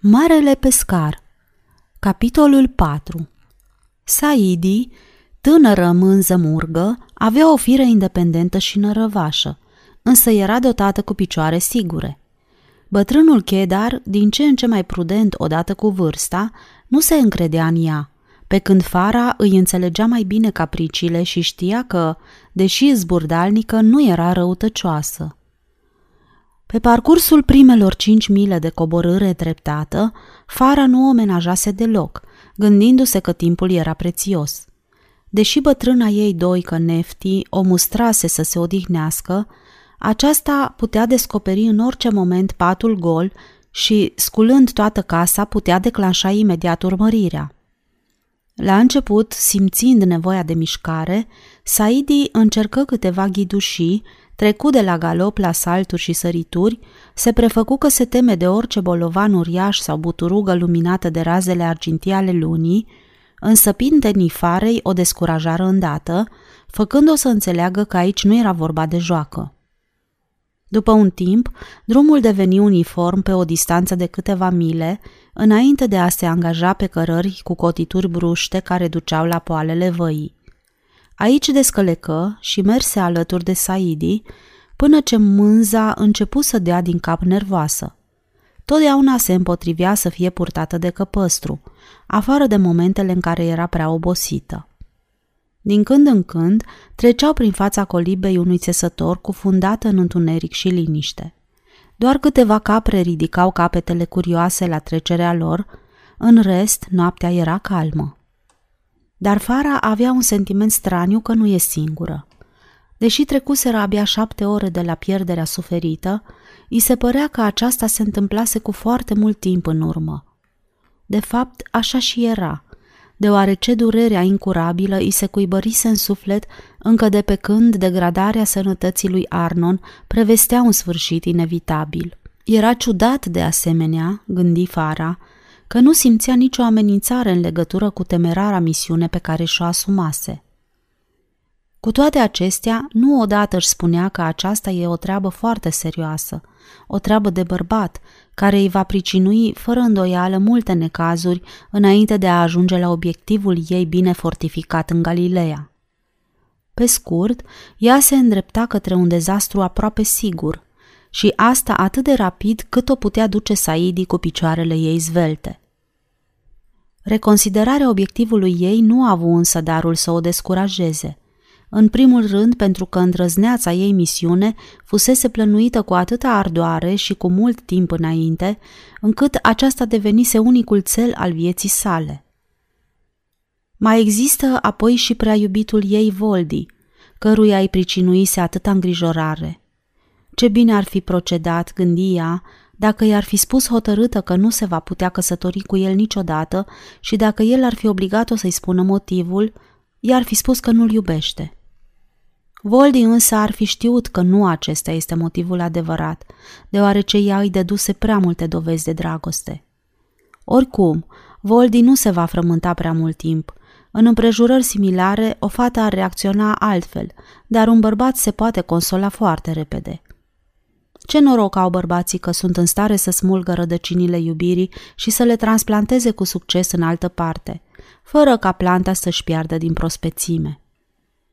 Marele pescar Capitolul 4 Saidi, tânără mânză murgă, avea o fire independentă și nărăvașă, însă era dotată cu picioare sigure. Bătrânul Chedar, din ce în ce mai prudent odată cu vârsta, nu se încredea în ea, pe când Fara îi înțelegea mai bine capriciile și știa că, deși zburdalnică, nu era răutăcioasă. Pe parcursul primelor cinci mile de coborâre treptată, Fara nu o menajase deloc, gândindu-se că timpul era prețios. Deși bătrâna ei doică Nefti o mustrase să se odihnească, aceasta putea descoperi în orice moment patul gol și, sculând toată casa, putea declanșa imediat urmărirea. La început, simțind nevoia de mișcare, Saidi încercă câteva ghidușii, trecu de la galop la salturi și sărituri, se prefăcu că se teme de orice bolovan uriaș sau buturugă luminată de razele argintii ale lunii, însă pintenii farei o descurajară îndată, făcând-o să înțeleagă că aici nu era vorba de joacă. După un timp, drumul deveni uniform pe o distanță de câteva mile, înainte de a se angaja pe cărări cu cotituri bruște care duceau la poalele văii. Aici descălecă și merse alături de Saidi, până ce mânza începu să dea din cap nervoasă. Totdeauna se împotrivea să fie purtată de căpăstru, afară de momentele în care era prea obosită. Din când în când treceau prin fața colibei unui țesător cufundată în întuneric și liniște. Doar câteva capre ridicau capetele curioase la trecerea lor, în rest, noaptea era calmă. Dar Fara avea un sentiment straniu că nu e singură. Deși trecuseră abia șapte ore de la pierderea suferită, îi se părea că aceasta se întâmplase cu foarte mult timp în urmă. De fapt, așa și era, deoarece durerea incurabilă îi se cuibărise în suflet încă de pe când degradarea sănătății lui Arnon prevestea un sfârșit inevitabil. Era ciudat de asemenea, gândi Fara, că nu simțea nicio amenințare în legătură cu temerara misiune pe care și-o asumase. Cu toate acestea, nu odată își spunea că aceasta e o treabă foarte serioasă, o treabă de bărbat, care îi va pricinui fără îndoială multe necazuri înainte de a ajunge la obiectivul ei bine fortificat în Galileea. Pe scurt, ea se îndrepta către un dezastru aproape sigur și asta atât de rapid cât o putea duce Saidi cu picioarele ei zvelte. Reconsiderarea obiectivului ei nu a avut însă darul să o descurajeze – în primul rând pentru că îndrăzneața ei misiune fusese plănuită cu atâta ardoare și cu mult timp înainte, încât aceasta devenise unicul cel al vieții sale. Mai există apoi și prea iubitul ei Voldi, căruia îi pricinuise atâta îngrijorare. Ce bine ar fi procedat, gândia, dacă i-ar fi spus hotărâtă că nu se va putea căsători cu el niciodată și dacă el ar fi obligat-o să-i spună motivul, i-ar fi spus că nu-l iubește. Voldi însă ar fi știut că nu acesta este motivul adevărat, deoarece ea îi deduse prea multe dovezi de dragoste. Oricum, Voldi nu se va frământa prea mult timp. În împrejurări similare, o fată ar reacționa altfel, dar un bărbat se poate consola foarte repede. Ce noroc au bărbații că sunt în stare să smulgă rădăcinile iubirii și să le transplanteze cu succes în altă parte, fără ca planta să-și piardă din prospețime.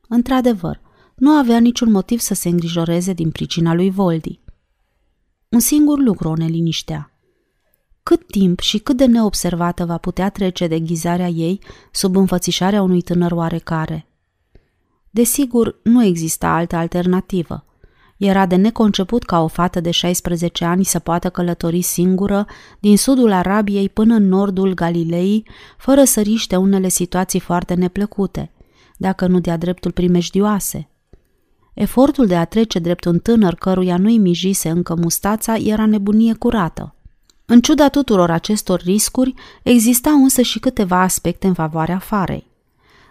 Într-adevăr, nu avea niciun motiv să se îngrijoreze din pricina lui Voldi. Un singur lucru o neliniștea. Cât timp și cât de neobservată va putea trece de ghizarea ei sub înfățișarea unui tânăr oarecare? Desigur, nu exista altă alternativă. Era de neconceput ca o fată de 16 ani să poată călători singură din sudul Arabiei până în nordul Galilei, fără să riște unele situații foarte neplăcute, dacă nu de-a dreptul primejdioase – Efortul de a trece drept un tânăr căruia nu-i mijise încă mustața era nebunie curată. În ciuda tuturor acestor riscuri, existau însă și câteva aspecte în favoarea farei.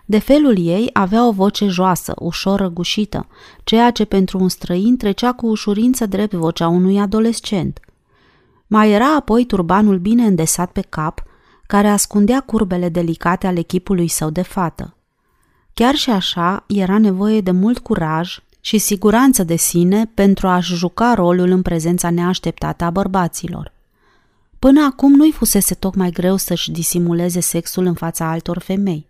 De felul ei avea o voce joasă, ușor răgușită, ceea ce pentru un străin trecea cu ușurință drept vocea unui adolescent. Mai era apoi turbanul bine îndesat pe cap, care ascundea curbele delicate ale chipului său de fată. Chiar și așa, era nevoie de mult curaj și siguranță de sine pentru a-și juca rolul în prezența neașteptată a bărbaților. Până acum nu-i fusese tocmai greu să-și disimuleze sexul în fața altor femei.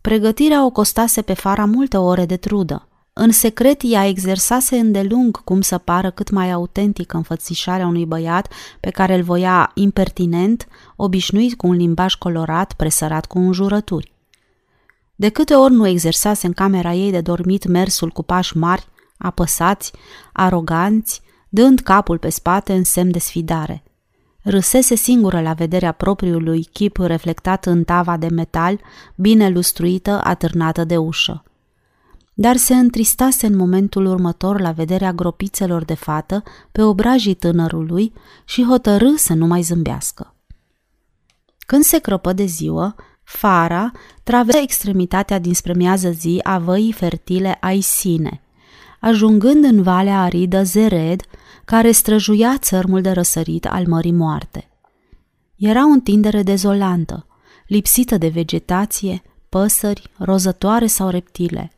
Pregătirea o costase pe Fara multe ore de trudă. În secret, ea exersase îndelung cum să pară cât mai autentic înfățișarea unui băiat pe care îl voia impertinent, obișnuit cu un limbaj colorat, presărat cu înjurături. De câte ori nu exersase în camera ei de dormit mersul cu pași mari, apăsați, aroganți, dând capul pe spate în semn de sfidare. Râsese singură la vederea propriului chip reflectat în tava de metal, bine lustruită, atârnată de ușă. Dar se întristase în momentul următor la vederea gropițelor de fată pe obrajii tânărului și hotărâ să nu mai zâmbească. Când se crăpă de ziua, Fara traversă extremitatea dinspre miază zi a văii fertile Aisine, ajungând în valea aridă Zered, care străjuia țărmul de răsărit al Mării Moarte. Era o întindere dezolantă, lipsită de vegetație, păsări, rozătoare sau reptile.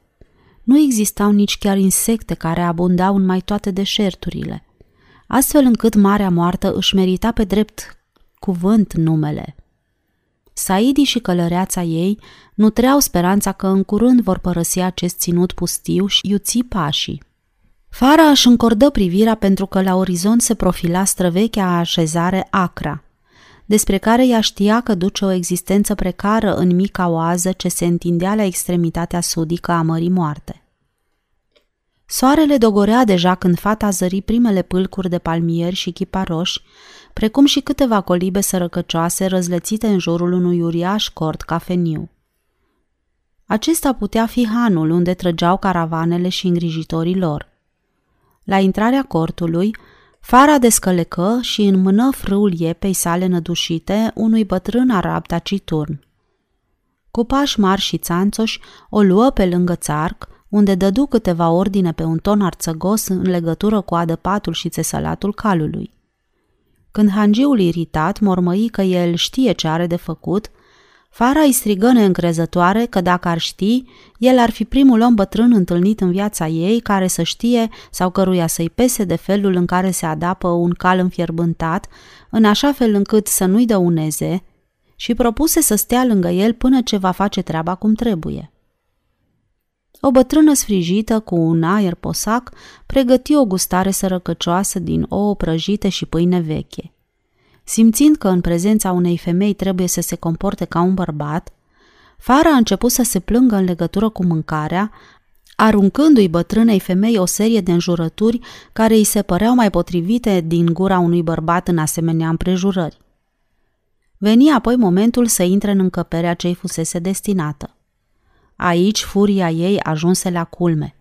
Nu existau nici chiar insecte care abundau în mai toate deșerturile, astfel încât Marea Moartă își merita pe drept cuvânt numele. Saidi și călăreața ei nutreau speranța că în curând vor părăsi acest ținut pustiu și iuți pașii. Fara își încordă privirea pentru că la orizont se profila străvechea așezare Acra, despre care ea știa că duce o existență precară în mica oază ce se întindea la extremitatea sudică a Mării Moarte. Soarele dogorea deja când fata zări primele pâlcuri de palmieri și chiparoși, precum și câteva colibe sărăcăcioase răzlețite în jurul unui uriaș cort cafeniu. Acesta putea fi hanul unde trăgeau caravanele și îngrijitorii lor – la intrarea cortului, Fara descălecă și înmână frâul iepei sale nădușite unui bătrân arab taciturn. Cu pași mari și țanțoși, o luă pe lângă țarc, unde dădu câteva ordine pe un ton arțăgos în legătură cu adăpatul și țesălatul calului. Când hangiul iritat mormăi că el știe ce are de făcut, Fara îi strigă neîncrezătoare că dacă ar ști, el ar fi primul om bătrân întâlnit în viața ei care să știe sau căruia să-i pese de felul în care se adapă un cal înfierbântat, în așa fel încât să nu-i dăuneze, și propuse să stea lângă el până ce va face treaba cum trebuie. O bătrână sfrijită cu un aer posac pregăti o gustare sărăcăcioasă din ouă prăjite și pâine veche. Simțind că în prezența unei femei trebuie să se comporte ca un bărbat, Fara a început să se plângă în legătură cu mâncarea, aruncându-i bătrânei femei o serie de înjurături care îi se păreau mai potrivite din gura unui bărbat în asemenea împrejurări. Veni apoi momentul să intre în încăperea ce-i fusese destinată. Aici furia ei ajunse la culme.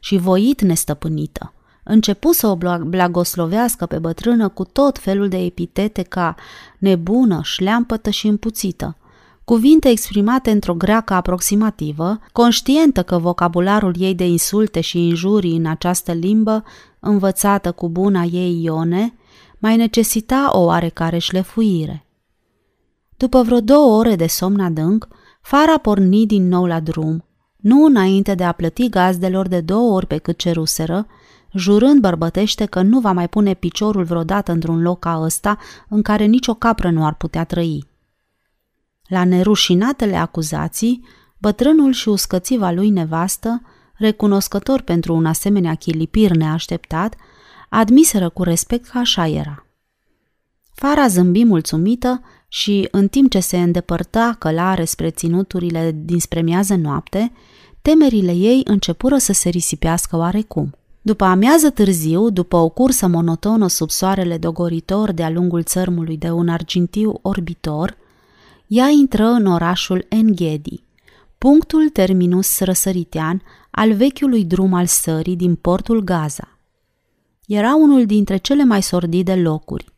Și voit nestăpânită. Începu să o blagoslovească pe bătrână cu tot felul de epitete ca nebună, șleampătă și împuțită, cuvinte exprimate într-o greacă aproximativă, conștientă că vocabularul ei de insulte și injurii în această limbă, învățată cu buna ei Ione, mai necesita o oarecare șlefuire. După vreo două ore de somn adânc, Fara porni din nou la drum, nu înainte de a plăti gazdelor de două ori pe cât ceruseră, jurând bărbătește că nu va mai pune piciorul vreodată într-un loc ca ăsta în care nicio capră nu ar putea trăi. La nerușinatele acuzații, bătrânul și uscățiva lui nevastă, recunoscător pentru un asemenea chilipir neașteptat, admiseră cu respect că așa era. Fara zâmbi mulțumită și, în timp ce se îndepărta călare spre ținuturile dinspre miază noapte, temerile ei începură să se risipească oarecum. După amiază târziu, după o cursă monotonă sub soarele dogoritor de-a lungul țărmului de un argintiu orbitor, ea intră în orașul Enghedi, punctul terminus răsăritean al vechiului drum al sării din portul Gaza. Era unul dintre cele mai sordide locuri.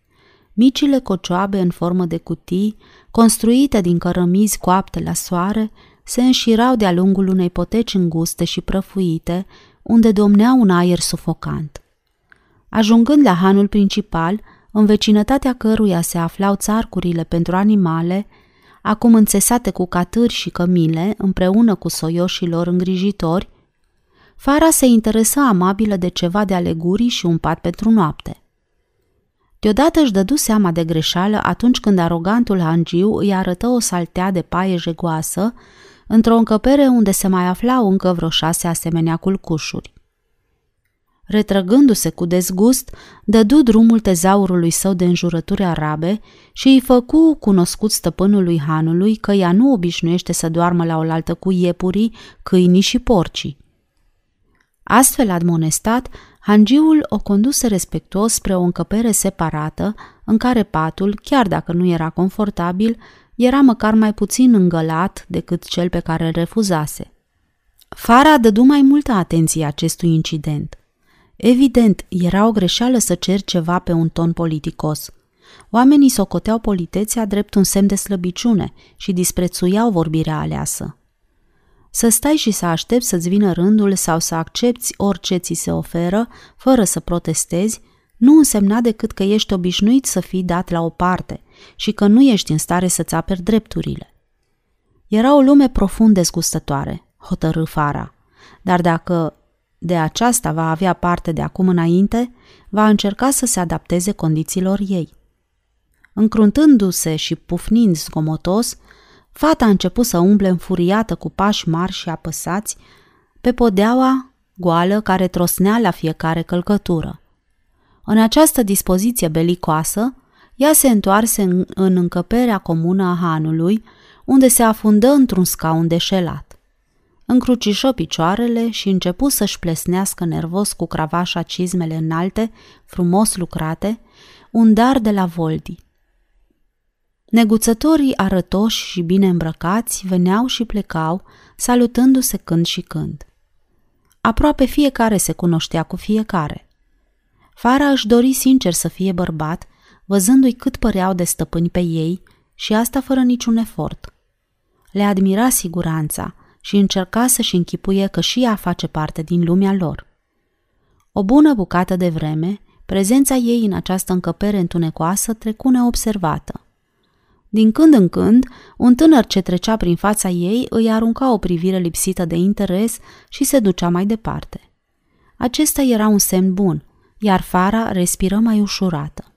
Micile cocioabe în formă de cutii, construite din cărămizi coapte la soare, se înșirau de-a lungul unei poteci înguste și prăfuite, unde domnea un aer sufocant. Ajungând la hanul principal, în vecinătatea căruia se aflau țarcurile pentru animale, acum înțesate cu catâri și cămile, împreună cu soioșilor îngrijitori, Fara se interesa amabilă de ceva de alegurii și un pat pentru noapte. Deodată își dădu seama de greșeală atunci când arogantul hangiu îi arătă o saltea de paie jegoasă într-o încăpere unde se mai aflau încă vreo șase asemenea culcușuri. Retrăgându-se cu dezgust, dădu drumul tezaurului său de înjurături arabe și îi făcu cunoscut stăpânului hanului că ea nu obișnuiește să doarmă la oaltă cu iepurii, câinii și porcii. Astfel admonestat, hangiul o conduse respectuos spre o încăpere separată, în care patul, chiar dacă nu era confortabil, era măcar mai puțin îngălat decât cel pe care îl refuzase. Fara dădu mai multă atenție acestui incident. Evident, era o greșeală să cer ceva pe un ton politicos. Oamenii socoteau politețea drept un semn de slăbiciune și disprețuiau vorbirea aleasă. Să stai și să aștepți să-ți vină rândul sau să accepti orice ți se oferă, fără să protestezi, nu însemna decât că ești obișnuit să fii dat la o parte și că nu ești în stare să-ți aperi drepturile. Era o lume profund dezgustătoare, hotărâ Fara, dar dacă de aceasta va avea parte de acum înainte, va încerca să se adapteze condițiilor ei. Încruntându-se și pufnind zgomotos, fata a început să umble înfuriată cu pași mari și apăsați pe podeaua goală care trosnea la fiecare călcătură. În această dispoziție belicoasă, ea se întoarse în, în încăperea comună a hanului, unde se afundă într-un scaun deșelat. Încrucișă picioarele și începu să-și plesnească nervos cu cravașa cizmele înalte, frumos lucrate, un dar de la Voldi. Neguțătorii arătoși și bine îmbrăcați veneau și plecau, salutându-se când și când. Aproape fiecare se cunoștea cu fiecare. Fara își dori sincer să fie bărbat, văzându-i cât păreau de stăpâni pe ei și asta fără niciun efort. Le admira siguranța și încerca să-și închipuie că și ea face parte din lumea lor. O bună bucată de vreme, prezența ei în această încăpere întunecoasă trecu neobservată. Din când în când, un tânăr ce trecea prin fața ei îi arunca o privire lipsită de interes și se ducea mai departe. Acesta era un semn bun, iar Fara respiră mai ușurată.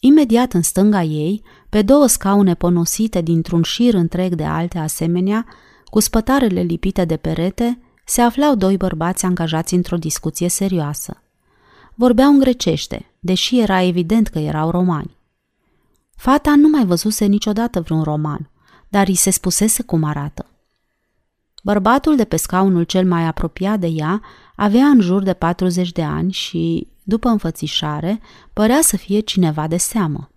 Imediat în stânga ei, pe două scaune ponosite dintr-un șir întreg de alte asemenea, cu spătarele lipite de perete, se aflau doi bărbați angajați într-o discuție serioasă. Vorbeau în grecește, deși era evident că erau romani. Fata nu mai văzuse niciodată vreun roman, dar îi se spusese cum arată. Bărbatul de pe scaunul cel mai apropiat de ea avea în jur de 40 de ani și, după înfățișare, părea să fie cineva de seamă.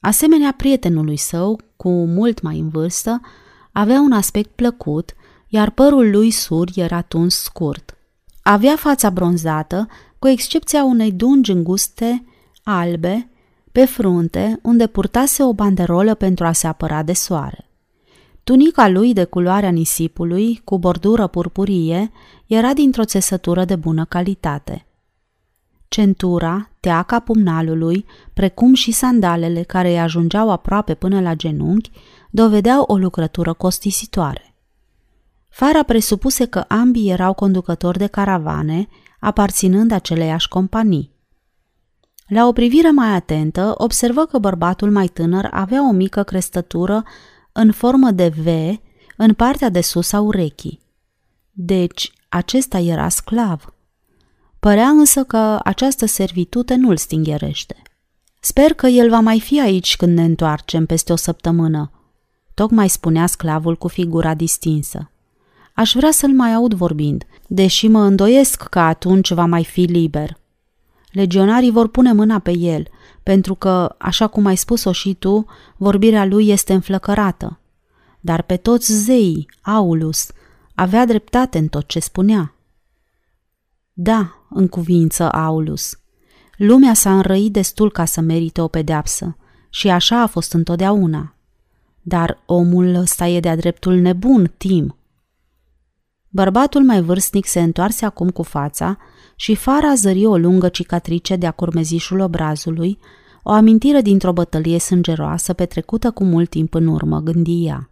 Asemenea prietenului său, cu mult mai în vârstă, avea un aspect plăcut, iar părul lui sur era tuns scurt. Avea fața bronzată, cu excepția unei dungi înguste, albe, pe frunte, unde purtase o banderolă pentru a se apăra de soare. Tunica lui de culoarea nisipului, cu bordură purpurie, era dintr-o țesătură de bună calitate. Centura, teaca pumnalului, precum și sandalele care îi ajungeau aproape până la genunchi, dovedeau o lucrătură costisitoare. Fara presupuse că ambii erau conducători de caravane, aparținând aceleiași companii. La o privire mai atentă, observă că bărbatul mai tânăr avea o mică crestătură în formă de V în partea de sus a urechii. Deci, acesta era sclav. Părea însă că această servitute nu-l stingherește. Sper că el va mai fi aici când ne întoarcem peste o săptămână, tocmai spunea sclavul cu figura distinsă. Aș vrea să-l mai aud vorbind, deși mă îndoiesc că atunci va mai fi liber. Legionarii vor pune mâna pe el, pentru că, așa cum ai spus-o și tu, vorbirea lui este înflăcărată. Dar pe toți zeii, Aulus, avea dreptate în tot ce spunea. Da, în cuvință Aulus. Lumea s-a înrăit destul ca să merite o pedeapsă și așa a fost întotdeauna. Dar omul ăsta e de-a dreptul nebun, Tim. Bărbatul mai vârstnic se întoarse acum cu fața și fara zări o lungă cicatrice de-a curmezișul obrazului, o amintire dintr-o bătălie sângeroasă petrecută cu mult timp în urmă, gândia.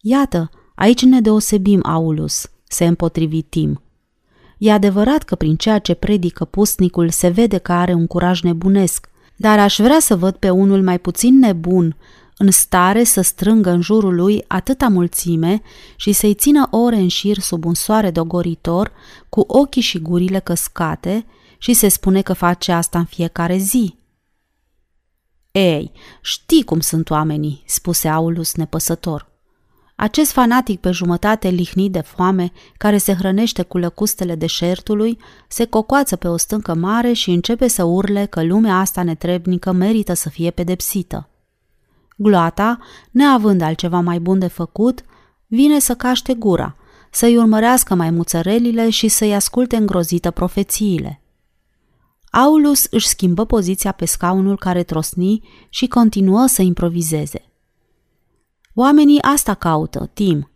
Iată, aici ne deosebim, Aulus, se împotrivi Tim. E adevărat că prin ceea ce predică pusnicul se vede că are un curaj nebunesc, dar aș vrea să văd pe unul mai puțin nebun, în stare să strângă în jurul lui atâta mulțime și să-i țină ore în șir sub un soare dogoritor, cu ochii și gurile căscate, și se spune că face asta în fiecare zi. Ei, știi cum sunt oamenii, spuse Aulus nepăsător. Acest fanatic pe jumătate lihnit de foame, care se hrănește cu lăcustele deșertului, se cocoață pe o stâncă mare și începe să urle că lumea asta netrebnică merită să fie pedepsită. Gloata, neavând altceva mai bun de făcut, vine să caște gura, să-i urmărească mai muțărelile și să-i asculte îngrozită profețiile. Aulus își schimbă poziția pe scaunul care trosni și continuă să improvizeze. Oamenii asta caută, Tim.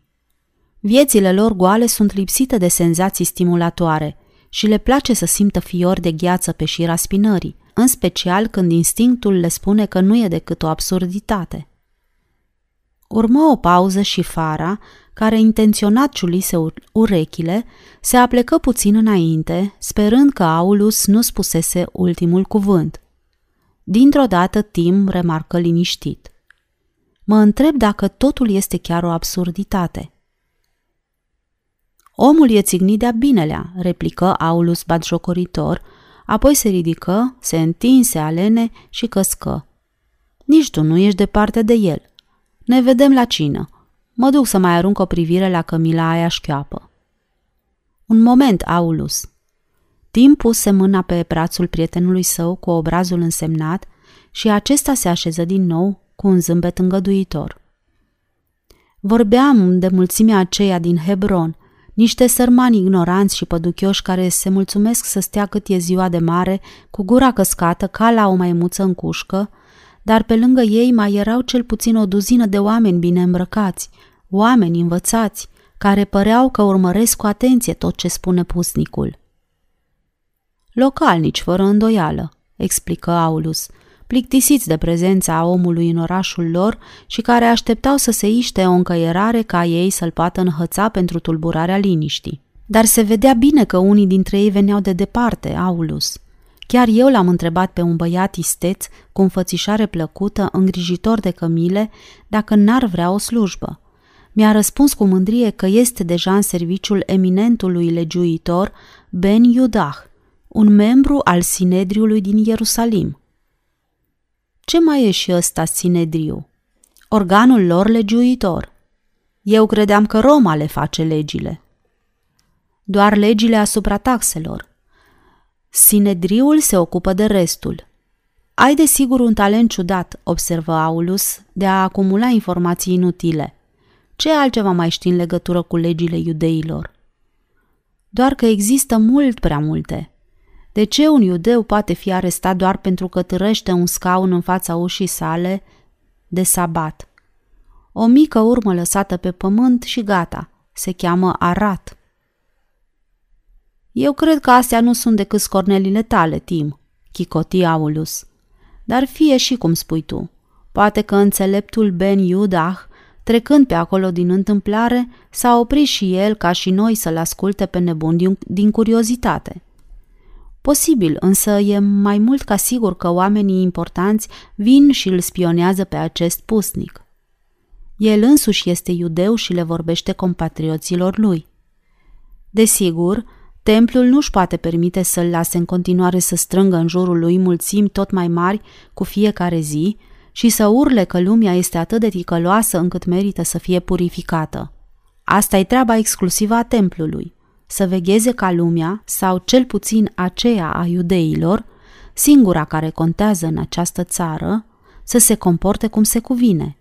Viețile lor goale sunt lipsite de senzații stimulatoare și le place să simtă fiori de gheață pe șira spinării, în special când instinctul le spune că nu e decât o absurditate. Urmă o pauză și Fara, care intenționat ciulise urechile, se aplecă puțin înainte, sperând că Aulus nu spusese ultimul cuvânt. Dintr-o dată Tim remarcă liniștit. Mă întreb dacă totul este chiar o absurditate. Omul e țignit de-a binelea, replică Aulus batjocoritor, apoi se ridică, se întinse alene și căscă. Nici tu nu ești departe de el. Ne vedem la cină. Mă duc să mai arunc o privire la cămila aia șchioapă. Un moment, Aulus. Tim puse mâna pe brațul prietenului său cu obrazul însemnat și acesta se așeză din nou cu un zâmbet îngăduitor. Vorbeam de mulțimea aceea din Hebron, niște sărmani ignoranți și păduchioși care se mulțumesc să stea cât e ziua de mare, cu gura căscată ca la o maimuță în cușcă, dar pe lângă ei mai erau cel puțin o duzină de oameni bine îmbrăcați, oameni învățați, care păreau că urmăresc cu atenție tot ce spune pusnicul. Localnici, fără îndoială, explică Aulus, plictisiți de prezența omului în orașul lor și care așteptau să se iște o încăierare ca ei să-l poată înhăța pentru tulburarea liniștii. Dar se vedea bine că unii dintre ei veneau de departe, Aulus. Chiar eu l-am întrebat pe un băiat isteț, cu înfățișare plăcută, îngrijitor de cămile, dacă n-ar vrea o slujbă. Mi-a răspuns cu mândrie că este deja în serviciul eminentului legiuitor Ben Iudah, un membru al Sinedriului din Ierusalim. Ce mai e și ăsta Sinedriu? Organul lor legiuitor. Eu credeam că Roma le face legile. Doar legile asupra taxelor. Sinedriul se ocupă de restul. Ai desigur un talent ciudat, observă Aulus, de a acumula informații inutile. Ce altceva mai știi în legătură cu legile iudeilor? Doar că există mult prea multe. De ce un iudeu poate fi arestat doar pentru că târăște un scaun în fața ușii sale de sabat? O mică urmă lăsată pe pământ și gata, se cheamă arat. Eu cred că astea nu sunt decât scornelile tale, Tim, chicoti Aulus. Dar fie și cum spui tu. Poate că înțeleptul Ben Iudah, trecând pe acolo din întâmplare, s-a oprit și el ca și noi să-l asculte pe nebun din, din curiozitate. Posibil, însă e mai mult ca sigur că oamenii importanți vin și îl spionează pe acest pusnic. El însuși este iudeu și le vorbește compatrioților lui. Desigur, templul nu-și poate permite să-l lase în continuare să strângă în jurul lui mulțimi tot mai mari cu fiecare zi și să urle că lumea este atât de ticăloasă încât merită să fie purificată. Asta e treaba exclusivă a templului să vegheze ca lumea, sau cel puțin aceea a iudeilor, singura care contează în această țară, să se comporte cum se cuvine.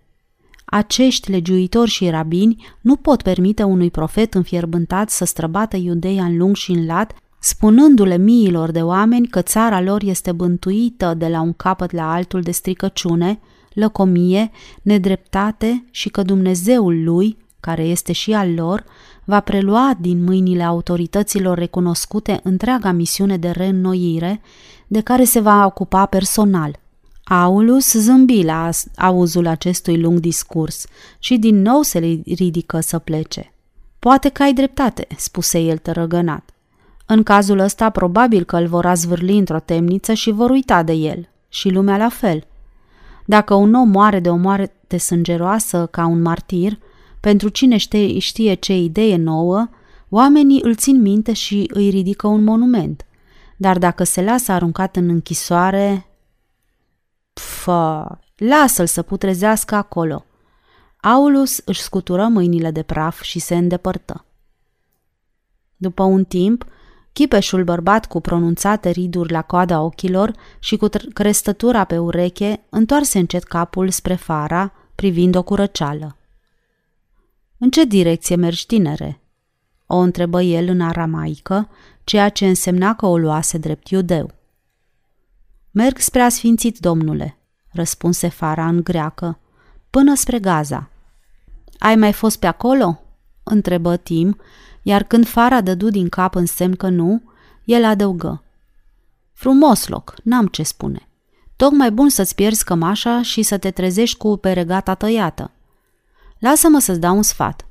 Acești legiuitori și rabini nu pot permite unui profet înfierbântat să străbată iudeia în lung și în lat, spunându-le miilor de oameni că țara lor este bântuită de la un capăt la altul de stricăciune, lăcomie, nedreptate și că Dumnezeul lui, care este și al lor, va prelua din mâinile autorităților recunoscute întreaga misiune de reînnoire de care se va ocupa personal. Aulus zâmbi la auzul acestui lung discurs și din nou se ridică să plece. Poate că ai dreptate, spuse el tărăgănat. În cazul ăsta, probabil că îl vor azvârli într-o temniță și vor uita de el. Și lumea la fel. Dacă un om moare de o moarte sângeroasă ca un martir, pentru cine știe, știe ce idee nouă, oamenii îl țin minte și îi ridică un monument. Dar dacă se lasă aruncat în închisoare... Fă, lasă-l să putrezească acolo. Aulus își scutură mâinile de praf și se îndepărtă. După un timp, chipeșul bărbat cu pronunțate riduri la coada ochilor și cu crestătura pe ureche întoarse încet capul spre fara, privind-o cu răceală. În ce direcție mergi, tinere?" o întrebă el în aramaică, ceea ce însemna că o luase drept iudeu. Merg spre asfințit, domnule, răspunse Fara în greacă, până spre Gaza. Ai mai fost pe acolo? întrebă Tim, iar când Fara dădu din cap în semn că nu, el adăugă. Frumos loc, n-am ce spune. Tocmai bun să-ți pierzi cămașa și să te trezești cu peregata tăiată. Lasă-mă să-ți dau un sfat.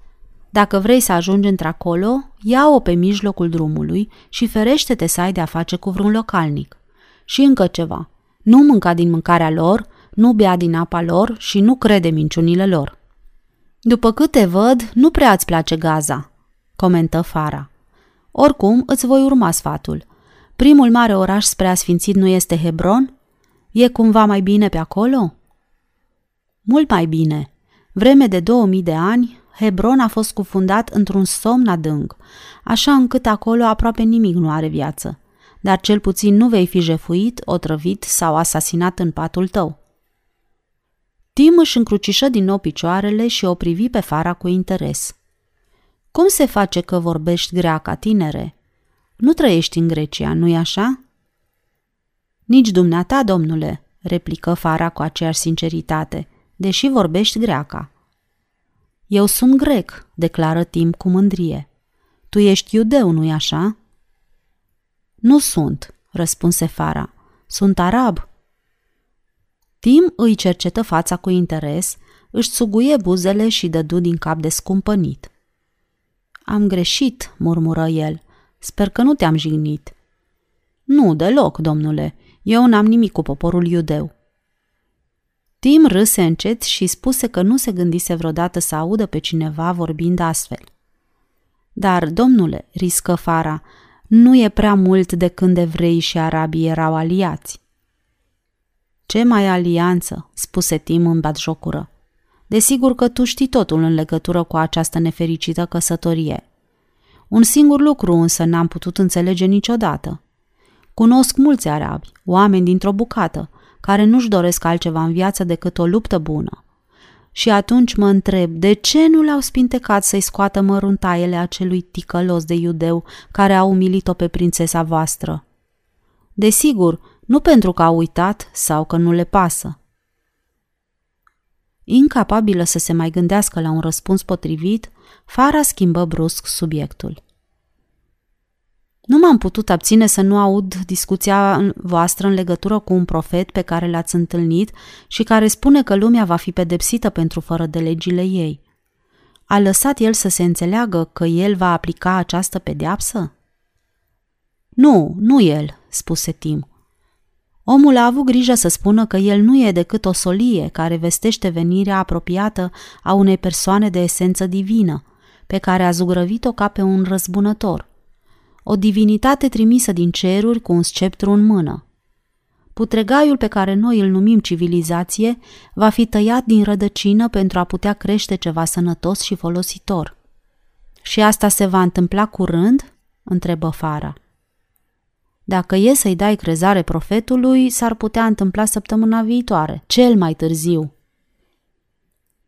Dacă vrei să ajungi într-acolo, ia-o pe mijlocul drumului și ferește-te să ai de-a face cu vreun localnic. Și încă ceva. Nu mânca din mâncarea lor, nu bea din apa lor și nu crede minciunile lor. După câte văd, nu prea îți place Gaza, comentă Fara. Oricum, îți voi urma sfatul. Primul mare oraș spre asfințit nu este Hebron? E cumva mai bine pe acolo? Mult mai bine. Vreme de 2000 de ani, Hebron a fost cufundat într-un somn adânc, așa încât acolo aproape nimic nu are viață. Dar cel puțin nu vei fi jefuit, otrăvit sau asasinat în patul tău. Tim își încrucișă din nou picioarele și o privi pe Fara cu interes. Cum se face că vorbești greaca, tinere? Nu trăiești în Grecia, nu-i așa? Nici dumneata, domnule, replică Fara cu aceeași sinceritate, deși vorbești greaca. Eu sunt grec, declară Tim cu mândrie. Tu ești iudeu, nu-i așa? Nu sunt, răspunse Fara. Sunt arab. Tim îi cercetă fața cu interes, își suguie buzele și dădu din cap descumpănit. Am greșit, murmură el. Sper că nu te-am jignit. Nu, deloc, domnule. Eu n-am nimic cu poporul iudeu. Tim râse încet și spuse că nu se gândise vreodată să audă pe cineva vorbind astfel. Dar, domnule, riscă Fara, nu e prea mult de când evrei și arabii erau aliați. Ce mai alianță, spuse Tim în batjocură. Desigur că tu știi totul în legătură cu această nefericită căsătorie. Un singur lucru însă n-am putut înțelege niciodată. Cunosc mulți arabi, oameni dintr-o bucată, care nu-și doresc altceva în viață decât o luptă bună. Și atunci mă întreb, de ce nu l-au spintecat să-i scoată măruntaiele acelui ticălos de iudeu care a umilit-o pe prințesa voastră? Desigur, nu pentru că a uitat sau că nu le pasă. Incapabilă să se mai gândească la un răspuns potrivit, Fara schimbă brusc subiectul. Nu m-am putut abține să nu aud discuția voastră în legătură cu un profet pe care l-ați întâlnit și care spune că lumea va fi pedepsită pentru fără de legile ei. A lăsat el să se înțeleagă că el va aplica această pedeapsă? Nu, nu el, spuse Tim. Omul a avut grijă să spună că el nu e decât o solie care vestește venirea apropiată a unei persoane de esență divină, pe care a zugrăvit-o ca pe un răzbunător o divinitate trimisă din ceruri cu un sceptru în mână. Putregaiul pe care noi îl numim civilizație va fi tăiat din rădăcină pentru a putea crește ceva sănătos și folositor. Și asta se va întâmpla curând? întrebă Fara. Dacă e să-i dai crezare profetului, s-ar putea întâmpla săptămâna viitoare, cel mai târziu,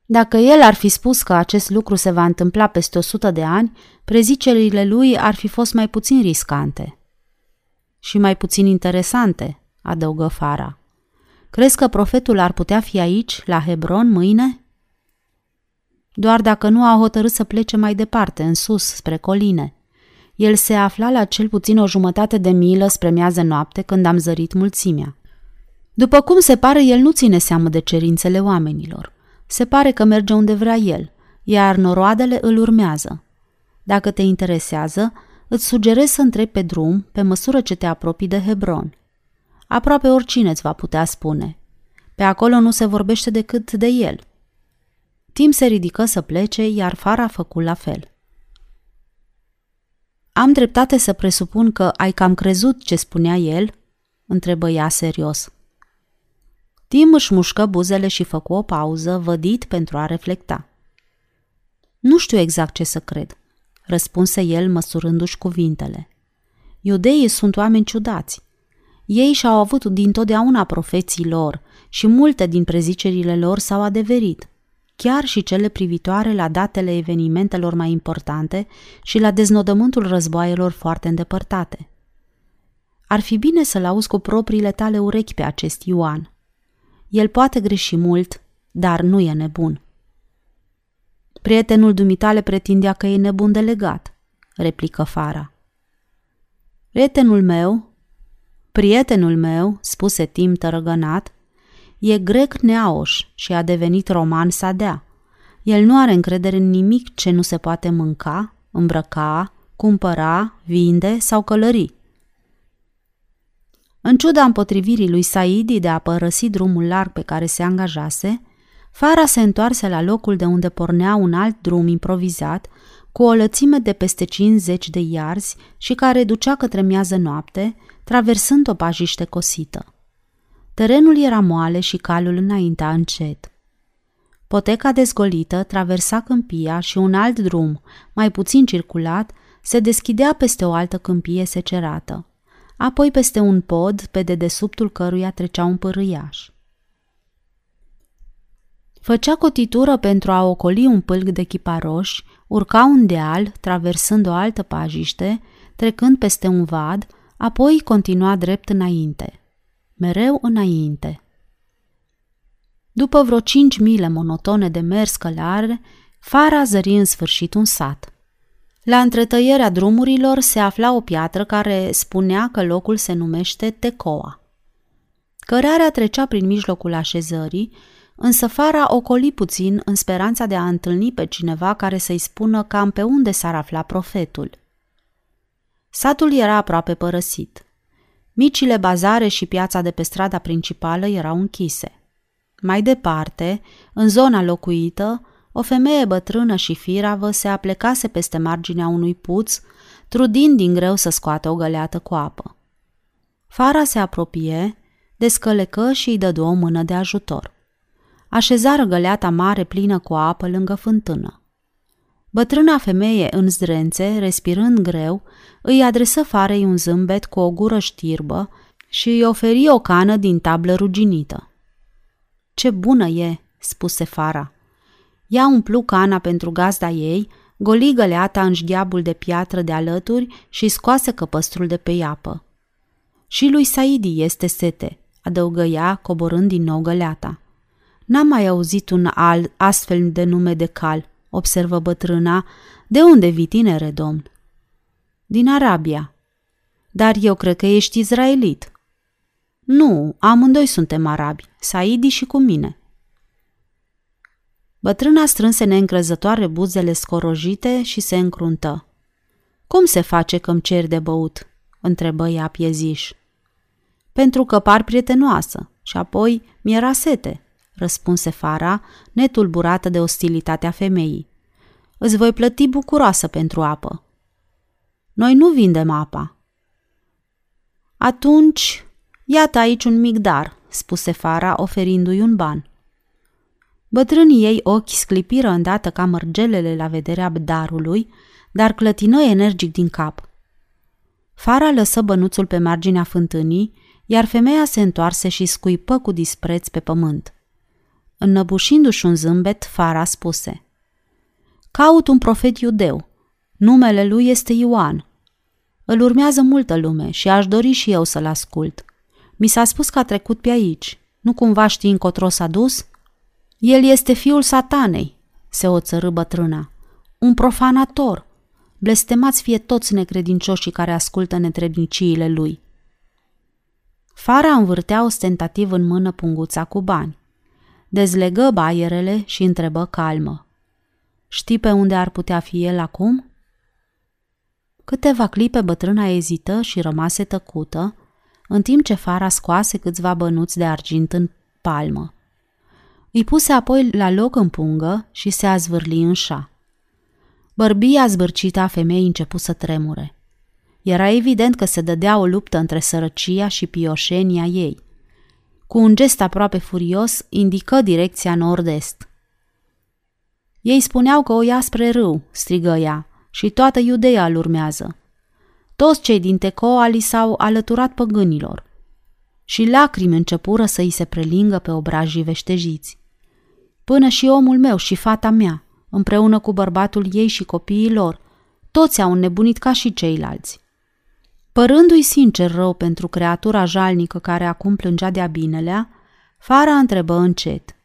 dacă el ar fi spus că acest lucru se va întâmpla peste o sută de ani, prezicerile lui ar fi fost mai puțin riscante. Și mai puțin interesante, adăugă Fara. Crezi că profetul ar putea fi aici, la Hebron, mâine? Doar dacă nu a hotărât să plece mai departe, în sus, spre coline. El se afla la cel puțin o jumătate de milă spre miază noapte când am zărit mulțimea. După cum se pare, el nu ține seamă de cerințele oamenilor. Se pare că merge unde vrea el, iar noroadele îl urmează. Dacă te interesează, îți sugerez să întrebi pe drum pe măsură ce te apropii de Hebron. Aproape oricine îți va putea spune. Pe acolo nu se vorbește decât de el. Tim se ridică să plece, iar Fara a făcut la fel. Am dreptate să presupun că ai cam crezut ce spunea el?" întrebă ea serios. Tim își mușcă buzele și făcu o pauză, vădit pentru a reflecta. Nu știu exact ce să cred, răspunse el măsurându-și cuvintele. Iudeii sunt oameni ciudați. Ei și-au avut dintotdeauna profeții lor și multe din prezicerile lor s-au adeverit, chiar și cele privitoare la datele evenimentelor mai importante și la deznodământul războaielor foarte îndepărtate. Ar fi bine să-l auzi cu propriile tale urechi pe acest Ioan. El poate greși mult, dar nu e nebun. Prietenul dumitale pretindea că e nebun de legat, replică Fara. Prietenul meu, prietenul meu, spuse Tim tărăgănat, e grec neaoș și a devenit roman sadea. El nu are încredere în nimic ce nu se poate mânca, îmbrăca, cumpăra, vinde sau călări. În ciuda împotrivirii lui Saidi de a părăsi drumul larg pe care se angajase, Fara se întoarse la locul de unde pornea un alt drum improvizat, cu o lățime de peste 50 de iarzi și care ducea către miază noapte, traversând o pajiște cosită. Terenul era moale și calul înaintea încet. Poteca dezgolită traversa câmpia și un alt drum, mai puțin circulat, se deschidea peste o altă câmpie secerată, apoi peste un pod pe dedesubtul căruia trecea un pârâiaș. Făcea cotitură pentru a ocoli un pâlg de chiparoși, urca un deal, traversând o altă pajiște, trecând peste un vad, apoi continua drept înainte. Mereu înainte. După vreo cinci mile monotone de mers călare, Fara zări în sfârșit un sat. La întretăierea drumurilor se afla o piatră care spunea că locul se numește Tecoa. Cărarea trecea prin mijlocul așezării, însă Fara ocoli puțin în speranța de a întâlni pe cineva care să-i spună cam pe unde s-ar afla profetul. Satul era aproape părăsit. Micile bazare și piața de pe strada principală erau închise. Mai departe, în zona locuită, o femeie bătrână și firavă se aplecase peste marginea unui puț, trudind din greu să scoată o găleată cu apă. Fara se apropie, descălecă și îi dădu o mână de ajutor. Așezară găleata mare plină cu apă lângă fântână. Bătrâna femeie în zdrențe, respirând greu, îi adresă farei un zâmbet cu o gură știrbă și îi oferi o cană din tablă ruginită. Ce bună e!" spuse fara. Ea umplu cana pentru gazda ei, goli găleata în șgheabul de piatră de alături și scoase căpăstrul de pe iapă. Și lui Saidi este sete, adăugă ea, coborând din nou găleata. N-am mai auzit un al astfel de nume de cal, observă bătrâna. De unde vii, tinere domn? Din Arabia. Dar eu cred că ești izraelit. Nu, amândoi suntem arabi, Saidi și cu mine. Bătrâna strânse neîncrezătoare buzele scorojite și se încruntă. Cum se face că-mi cer de băut?" întrebă ea pieziș. Pentru că par prietenoasă și apoi mi-era sete, răspunse Fara, netulburată de ostilitatea femeii. Îți voi plăti bucuroasă pentru apă. Noi nu vindem apa. Atunci, iată aici un mic dar, spuse Fara, oferindu-i un ban. Bătrânii ei ochi sclipiră îndată ca mărgelele la vederea darului, dar clătină energic din cap. Fara lăsă bănuțul pe marginea fântânii, iar femeia se întoarse și scuipă cu dispreț pe pământ. Înnăbușindu-și un zâmbet, Fara spuse Caut un profet iudeu. Numele lui este Ioan. Îl urmează multă lume și aș dori și eu să-l ascult. Mi s-a spus că a trecut pe aici. Nu cumva știi încotro s-a dus?" El este fiul satanei, se oțărâ bătrâna. Un profanator. Blestemați fie toți necredincioșii care ascultă netrebniciile lui. Fara învârtea ostentativ în mână punguța cu bani. Dezlegă baierele și întrebă calmă. Știi pe unde ar putea fi el acum? Câteva clipe bătrâna ezită și rămase tăcută, în timp ce fara scoase câțiva bănuți de argint în palmă. Îi puse apoi la loc în pungă și se azvârli în șa. Bărbia zbârcită a femeii început să tremure. Era evident că se dădea o luptă între sărăcia și pioșenia ei. Cu un gest aproape furios, indică direcția nord-est. Ei spuneau că o ia spre râu, strigă ea, și toată Iudeea îl urmează. Toți cei din Tecoali s-au alăturat păgânilor. Și lacrimi începură să îi se prelingă pe obrajii veștejiți. Până și omul meu și fata mea, împreună cu bărbatul ei și copiii lor, toți au înnebunit ca și ceilalți. Părându-i sincer rău pentru creatura jalnică care acum plângea de-a binelea, Fara întrebă încet.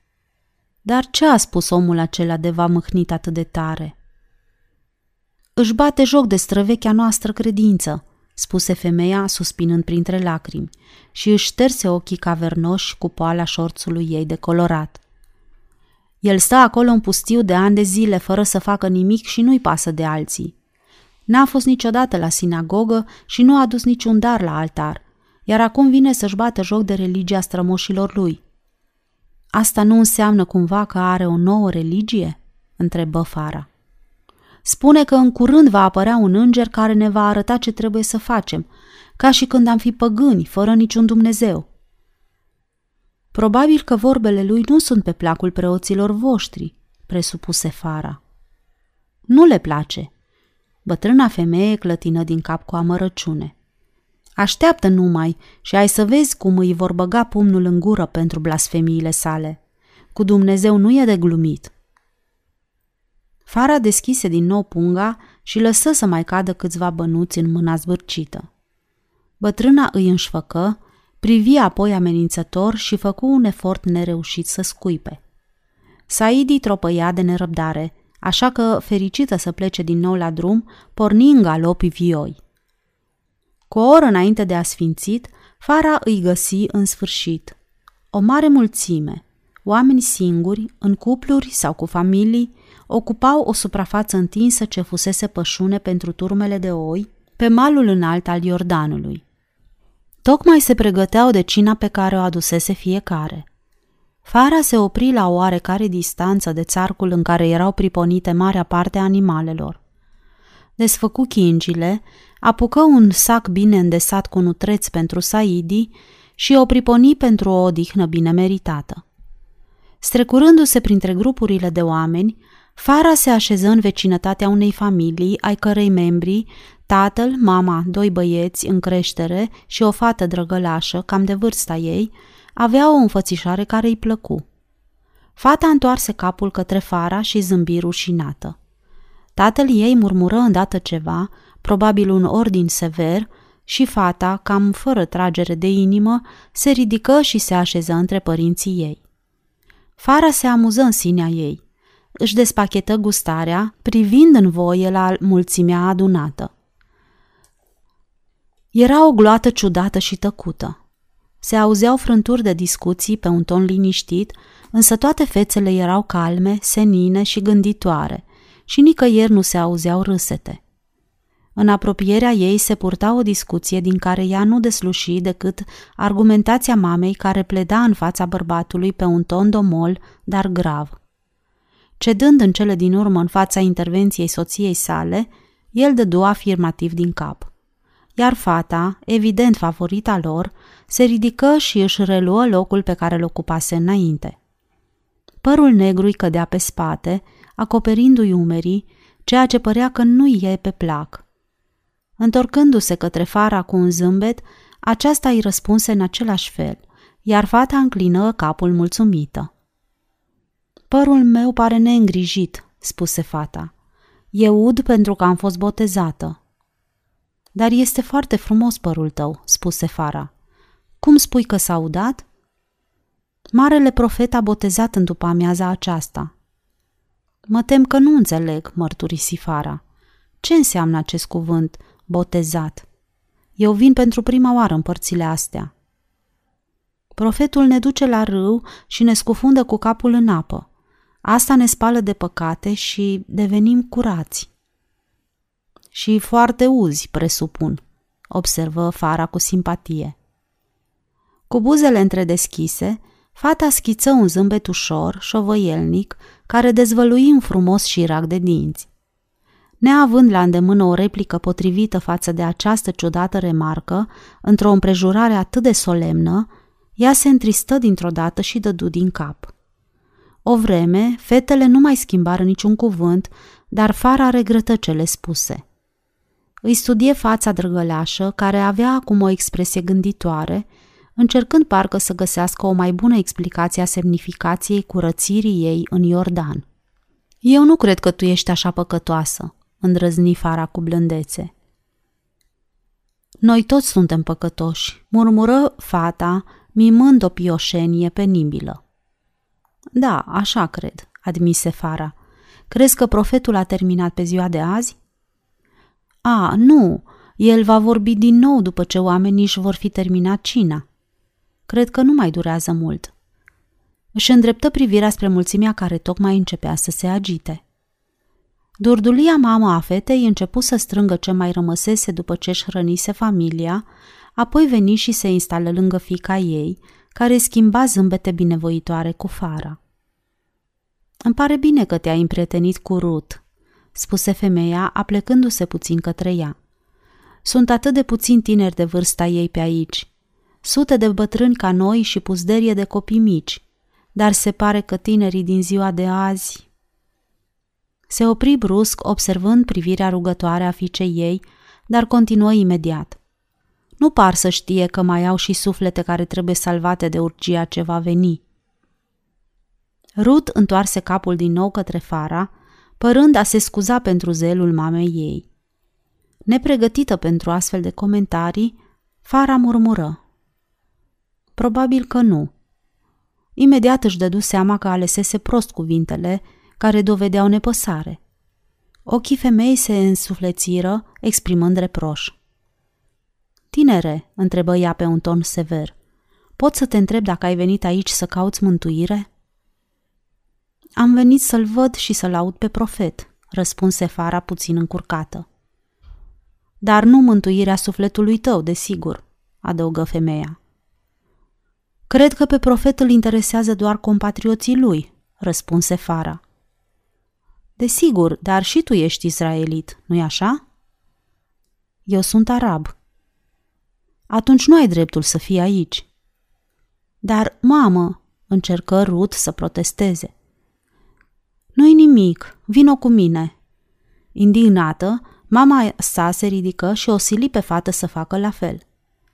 Dar ce a spus omul acela de va mâhnit atât de tare? Își bate joc de străvechea noastră credință, spuse femeia suspinând printre lacrimi și își șterse ochii cavernoși cu poala șorțului ei decolorat. El stă acolo în pustiu de ani de zile fără să facă nimic și nu-i pasă de alții. N-a fost niciodată la sinagogă și nu a adus niciun dar la altar, iar acum vine să-și bată joc de religia strămoșilor lui. Asta nu înseamnă cumva că are o nouă religie? întrebă Fara. Spune că în curând va apărea un înger care ne va arăta ce trebuie să facem, ca și când am fi păgâni, fără niciun Dumnezeu. Probabil că vorbele lui nu sunt pe placul preoților voștri, presupuse Fara. Nu le place. Bătrâna femeie clătină din cap cu amărăciune. Așteaptă numai și ai să vezi cum îi vor băga pumnul în gură pentru blasfemiile sale. Cu Dumnezeu nu e de glumit. Fara deschise din nou punga și lăsă să mai cadă câțiva bănuți în mâna zbârcită. Bătrâna îi înșfăcă, privi apoi amenințător și făcu un efort nereușit să scuipe. Saidi tropăia de nerăbdare, așa că, fericită să plece din nou la drum, porni în galopi vioi. Cu o oră înainte de asfințit, Fara îi găsi în sfârșit. O mare mulțime, oameni singuri, în cupluri sau cu familii, ocupau o suprafață întinsă ce fusese pășune pentru turmele de oi pe malul înalt al Iordanului. Tocmai se pregăteau de cina pe care o adusese fiecare. Fara se opri la o oarecare distanță de țarcul în care erau priponite marea parte a animalelor. Desfăcu chingile, apucă un sac bine îndesat cu nutreți pentru Saidi și o priponi pentru o odihnă bine meritată. Strecurându-se printre grupurile de oameni, Fara se așeză în vecinătatea unei familii ai cărei membri, tatăl, mama, doi băieți în creștere și o fată drăgălașă, cam de vârsta ei, avea o înfățișare care îi plăcu. Fata întoarse capul către Fara și zâmbi rușinată. Tatăl ei murmură îndată ceva, probabil un ordin sever, și fata, cam fără tragere de inimă, se ridică și se așeză între părinții ei. Fara se amuză în sinea ei își despachetă gustarea, privind în voie la mulțimea adunată. Era o gloată ciudată și tăcută. Se auzeau frânturi de discuții pe un ton liniștit, însă toate fețele erau calme, senine și gânditoare și nicăieri nu se auzeau râsete. În apropierea ei se purta o discuție din care ea nu desluși decât argumentația mamei care pleda în fața bărbatului pe un ton domol, dar grav. Cedând în cele din urmă în fața intervenției soției sale, el dădu afirmativ din cap. Iar fata, evident favorita lor, se ridică și își reluă locul pe care îl ocupase înainte. Părul negru îi cădea pe spate, acoperindu-i umerii, ceea ce părea că nu-i e pe plac. Întorcându-se către fara cu un zâmbet, aceasta îi răspunse în același fel, iar fata înclină capul mulțumită. Părul meu pare neîngrijit, spuse fata. E ud pentru că am fost botezată. Dar este foarte frumos părul tău, spuse Fara. Cum spui că s-a udat? Marele profet a botezat în după amiaza aceasta. Mă tem că nu înțeleg, mărturisi Fara. Ce înseamnă acest cuvânt, botezat? Eu vin pentru prima oară în părțile astea. Profetul ne duce la râu și ne scufundă cu capul în apă. Asta ne spală de păcate și devenim curați. Și foarte uzi, presupun, observă Fara cu simpatie. Cu buzele întredeschise, fata schiță un zâmbet ușor, șovăielnic, care dezvălui un frumos șirac de dinți. Neavând la îndemână o replică potrivită față de această ciudată remarcă, într-o împrejurare atât de solemnă, ea se întristă dintr-o dată și dădu din cap. O vreme, fetele nu mai schimbară niciun cuvânt, dar Fara regretă cele spuse. Îi studie fața drăgălașă, care avea acum o expresie gânditoare, încercând parcă să găsească o mai bună explicație a semnificației curățirii ei în Iordan. Eu nu cred că tu ești așa păcătoasă, îndrăzni Fara cu blândețe. Noi toți suntem păcătoși, murmură fata, mimând o pioșenie penibilă. Da, așa cred, admise Fara. Crezi că profetul a terminat pe ziua de azi? A, nu, el va vorbi din nou după ce oamenii își vor fi terminat cina. Cred că nu mai durează mult. Își îndreptă privirea spre mulțimea care tocmai începea să se agite. Durdulia mama a fetei începu să strângă ce mai rămăsese după ce își hrănise familia, apoi veni și se instală lângă fica ei, care schimba zâmbete binevoitoare cu fara. Îmi pare bine că te-ai împrietenit cu Ruth, spuse femeia, aplecându-se puțin către ea. Sunt atât de puțin tineri de vârsta ei pe aici. Sute de bătrâni ca noi și puzderie de copii mici. Dar se pare că tinerii din ziua de azi... Se opri brusc, observând privirea rugătoare a fiicei ei, dar continuă imediat. Nu par să știe că mai au și suflete care trebuie salvate de urgia ce va veni. Ruth întoarse capul din nou către Fara, părând a se scuza pentru zelul mamei ei. Nepregătită pentru astfel de comentarii, Fara murmură. Probabil că nu. Imediat își dădu seama că alesese prost cuvintele, care dovedeau nepăsare. Ochii femei se însuflețiră, exprimând reproș. Tinere, întrebă ea pe un ton sever, pot să te întreb dacă ai venit aici să cauți mântuire? Am venit să-l văd și să-l aud pe profet, răspunse Fara puțin încurcată. Dar nu mântuirea sufletului tău, desigur, adăugă femeia. Cred că pe profet îl interesează doar compatrioții lui, răspunse Fara. Desigur, dar și tu ești israelit, nu-i așa? Eu sunt arab. Atunci nu ai dreptul să fii aici. Dar, mamă, încercă Ruth să protesteze. Nu-i nimic, vino cu mine. Indignată, mama sa se ridică și o sili pe fată să facă la fel.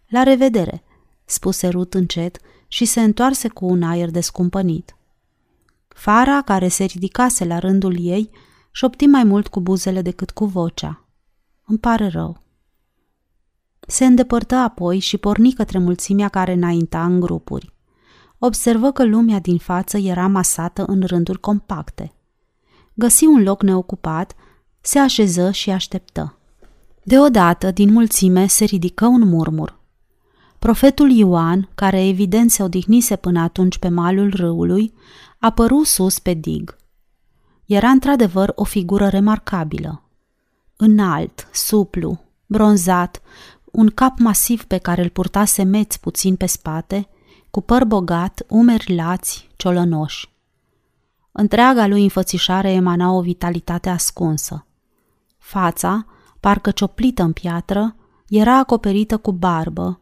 La revedere, spuse Ruth încet și se întoarse cu un aer descumpănit. Fara, care se ridicase la rândul ei, șopti mai mult cu buzele decât cu vocea. Îmi pare rău. Se îndepărtă apoi și porni către mulțimea care înainta în grupuri. Observă că lumea din față era masată în rânduri compacte. Găsi un loc neocupat, se așeză și așteptă. Deodată, din mulțime, se ridică un murmur. Profetul Ioan, care evident se odihnise până atunci pe malul râului, apăru sus pe dig. Era într-adevăr o figură remarcabilă. Înalt, suplu, bronzat, un cap masiv pe care îl purta semeț puțin pe spate, cu păr bogat, umeri lați, ciolănoși. Întreaga lui înfățișare emana o vitalitate ascunsă. Fața, parcă cioplită în piatră, era acoperită cu barbă.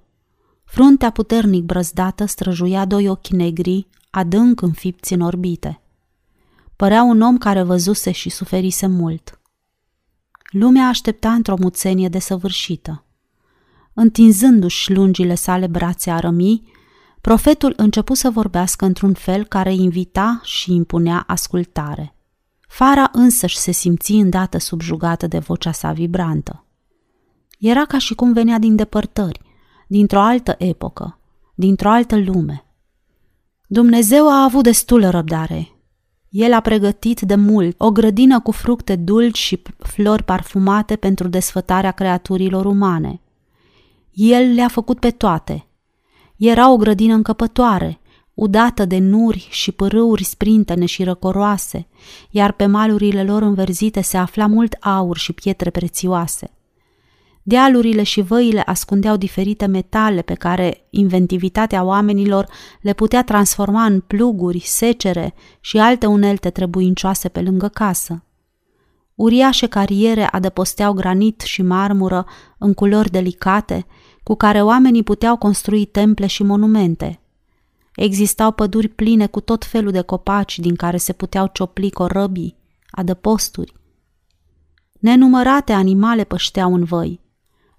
Fruntea puternic brăzdată străjuia doi ochi negri, adânc înfipți în orbite. Părea un om care văzuse și suferise mult. Lumea aștepta într-o muțenie desăvârșită. Întinzându-și lungile sale brațe arămii, profetul începu să vorbească într-un fel care invita și impunea ascultare. Fara însăși se simți îndată subjugată de vocea sa vibrantă. Era ca și cum venea din depărtări, dintr-o altă epocă, dintr-o altă lume. Dumnezeu a avut destulă răbdare. El a pregătit de mult o grădină cu fructe dulci și flori parfumate pentru desfătarea creaturilor umane – el le-a făcut pe toate. Era o grădină încăpătoare, udată de nuri și pârâuri sprintene și răcoroase, iar pe malurile lor înverzite se afla mult aur și pietre prețioase. Dealurile și văile ascundeau diferite metale pe care inventivitatea oamenilor le putea transforma în pluguri, secere și alte unelte trebuincioase pe lângă casă. Uriașe cariere adăposteau granit și marmură în culori delicate, cu care oamenii puteau construi temple și monumente. Existau păduri pline cu tot felul de copaci din care se puteau ciopli corăbii, adăposturi. Nenumărate animale pășteau în văi.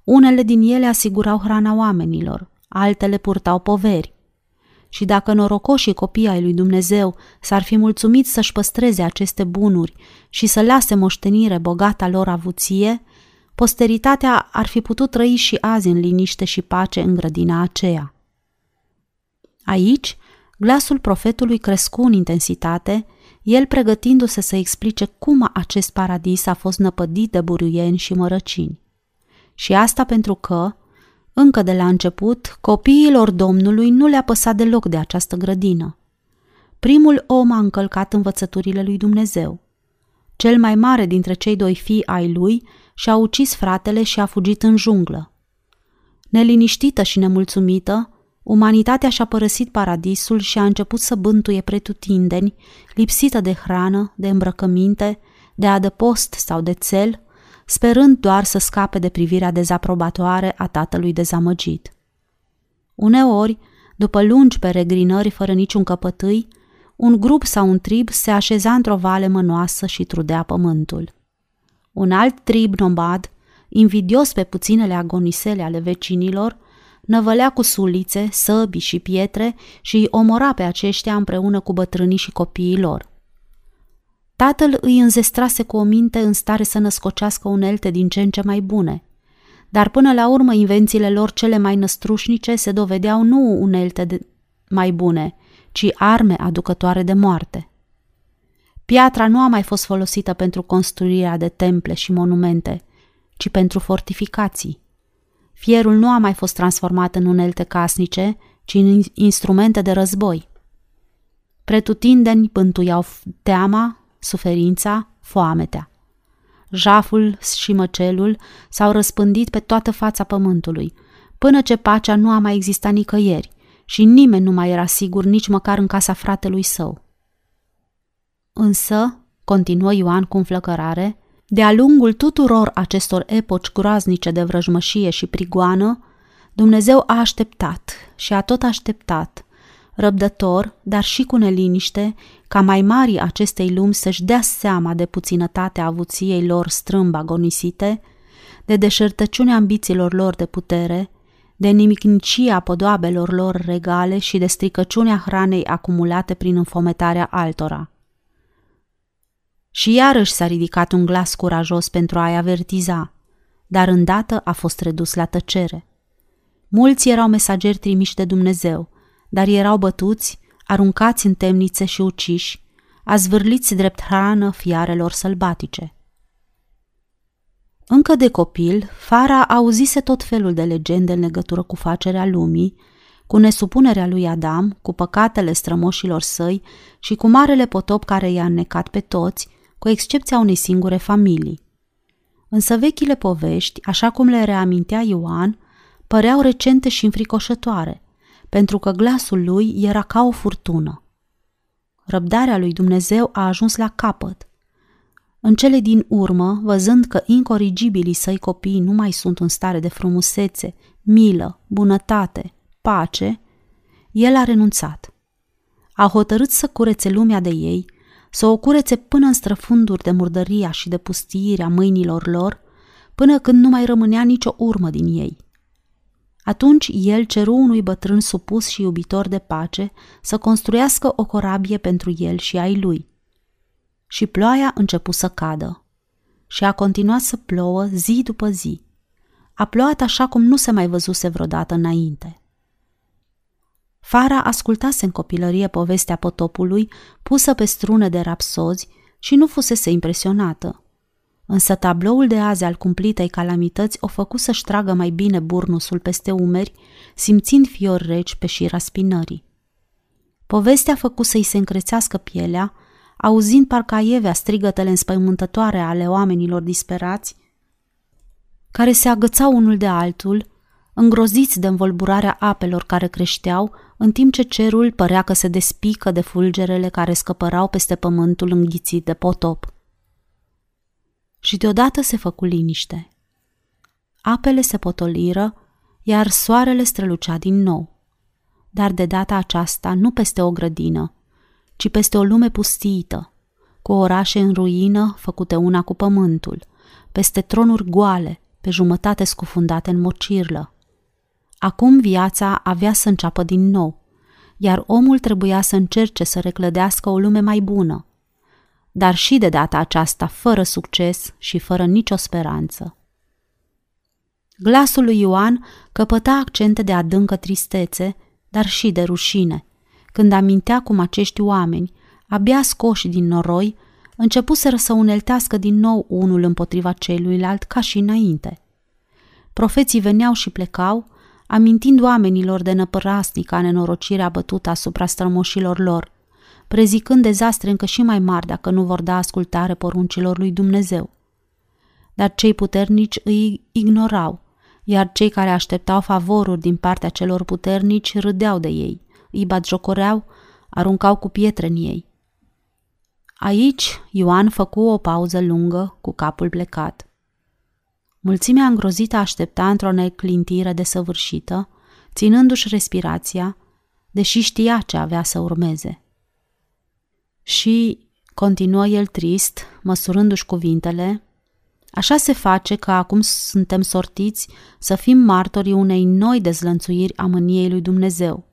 Unele din ele asigurau hrana oamenilor, altele purtau poveri. Și dacă norocoșii copii ai lui Dumnezeu s-ar fi mulțumit să-și păstreze aceste bunuri și să lase moștenire bogata lor avuție, posteritatea ar fi putut trăi și azi în liniște și pace în grădina aceea. Aici, glasul profetului crescu în intensitate, el pregătindu-se să explice cum acest paradis a fost năpădit de buruieni și mărăcini. Și asta pentru că, încă de la început, copiilor Domnului nu le-a păsat deloc de această grădină. Primul om a încălcat învățăturile lui Dumnezeu. Cel mai mare dintre cei doi fii ai lui și-a ucis fratele și a fugit în junglă. Neliniștită și nemulțumită, umanitatea și-a părăsit paradisul și a început să bântuie pretutindeni, lipsită de hrană, de îmbrăcăminte, de adăpost sau de țel, sperând doar să scape de privirea dezaprobatoare a tatălui dezamăgit. Uneori, după lungi peregrinări fără niciun căpătâi, un grup sau un trib se așeza într-o vale mănoasă și trudea pământul. Un alt trib nomad, invidios pe puținele agonisele ale vecinilor, năvălea cu sulițe, săbi și pietre și îi omora pe aceștia împreună cu bătrânii și copiii lor. Tatăl îi înzestrase cu o minte în stare să născocească unelte din ce în ce mai bune, dar până la urmă invențiile lor cele mai năstrușnice se dovedeau nu unelte de mai bune, ci arme aducătoare de moarte. Piatra nu a mai fost folosită pentru construirea de temple și monumente, ci pentru fortificații. Fierul nu a mai fost transformat în unelte casnice, ci în instrumente de război. Pretutindeni pântuiau teama, suferința, foametea. Jaful și măcelul s-au răspândit pe toată fața pământului, până ce pacea nu a mai existat nicăieri și nimeni nu mai era sigur nici măcar în casa fratelui său. Însă, continuă Ioan cu înflăcărare, de-a lungul tuturor acestor epoci groaznice de vrăjmășie și prigoană, Dumnezeu a așteptat și a tot așteptat, răbdător, dar și cu neliniște, ca mai mari acestei lumi să-și dea seama de puținătatea avuției lor strâmb agonisite, de deșertăciunea ambițiilor lor de putere, de nimicnicia podoabelor lor regale și de stricăciunea hranei acumulate prin înfometarea altora. Și iarăși s-a ridicat un glas curajos pentru a-i avertiza, dar îndată a fost redus la tăcere. Mulți erau mesageri trimiși de Dumnezeu, dar erau bătuți, aruncați în temnițe și uciși, azvârliți drept hrană fiarelor sălbatice. Încă de copil, Fara auzise tot felul de legende în legătură cu facerea lumii, cu nesupunerea lui Adam, cu păcatele strămoșilor săi și cu marele potop care i-a înnecat pe toți, cu excepția unei singure familii. Însă vechile povești, așa cum le reamintea Ioan, păreau recente și înfricoșătoare, pentru că glasul lui era ca o furtună. Răbdarea lui Dumnezeu a ajuns la capăt. În cele din urmă, văzând că incorrigibilii săi copii nu mai sunt în stare de frumusețe, milă, bunătate, pace, el a renunțat. A hotărât să curețe lumea de ei să o curețe până în străfunduri de murdăria și de pustiirea mâinilor lor, până când nu mai rămânea nicio urmă din ei. Atunci el ceru unui bătrân supus și iubitor de pace să construiască o corabie pentru el și ai lui. Și ploaia începu să cadă. Și a continuat să plouă zi după zi. A plouat așa cum nu se mai văzuse vreodată înainte. Fara ascultase în copilărie povestea potopului, pusă pe strune de rapsozi, și nu fusese impresionată. Însă tabloul de azi al cumplitei calamități o făcu să-și tragă mai bine burnusul peste umeri, simțind fior reci pe șira spinării. Povestea a făcut să-i se încrețească pielea, auzind parcă aievea strigătele înspăimântătoare ale oamenilor disperați, care se agățau unul de altul, îngroziți de învolburarea apelor care creșteau, în timp ce cerul părea că se despică de fulgerele care scăpărau peste pământul înghițit de potop. Și deodată se făcu liniște. Apele se potoliră, iar soarele strălucea din nou. Dar de data aceasta nu peste o grădină, ci peste o lume pustiită, cu orașe în ruină făcute una cu pământul, peste tronuri goale, pe jumătate scufundate în mocirlă. Acum viața avea să înceapă din nou, iar omul trebuia să încerce să reclădească o lume mai bună, dar și de data aceasta fără succes și fără nicio speranță. Glasul lui Ioan căpăta accente de adâncă tristețe, dar și de rușine, când amintea cum acești oameni, abia scoși din noroi, începuseră să uneltească din nou unul împotriva celuilalt ca și înainte. Profeții veneau și plecau, amintind oamenilor de năpărasnica nenorocirea bătută asupra strămoșilor lor, prezicând dezastre încă și mai mari dacă nu vor da ascultare poruncilor lui Dumnezeu. Dar cei puternici îi ignorau, iar cei care așteptau favoruri din partea celor puternici râdeau de ei, îi batjocoreau, aruncau cu pietre în ei. Aici Ioan făcu o pauză lungă cu capul plecat. Mulțimea îngrozită aștepta într-o neclintire desăvârșită, ținându-și respirația, deși știa ce avea să urmeze. Și, continuă el trist, măsurându-și cuvintele, așa se face că acum suntem sortiți să fim martorii unei noi dezlănțuiri a mâniei lui Dumnezeu,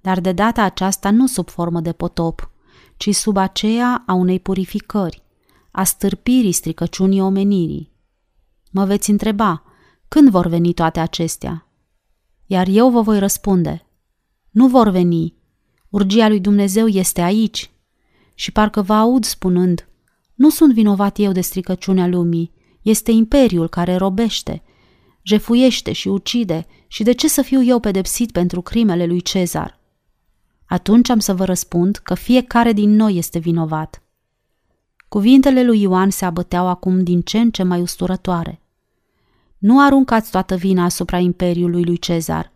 dar de data aceasta nu sub formă de potop, ci sub aceea a unei purificări, a stârpirii stricăciunii omenirii. Mă veți întreba, când vor veni toate acestea? Iar eu vă voi răspunde, nu vor veni, urgia lui Dumnezeu este aici. Și parcă vă aud spunând, nu sunt vinovat eu de stricăciunea lumii, este imperiul care robește, jefuiește și ucide și de ce să fiu eu pedepsit pentru crimele lui Cezar? Atunci am să vă răspund că fiecare din noi este vinovat. Cuvintele lui Ioan se abăteau acum din ce în ce mai usturătoare. Nu aruncați toată vina asupra imperiului lui Cezar,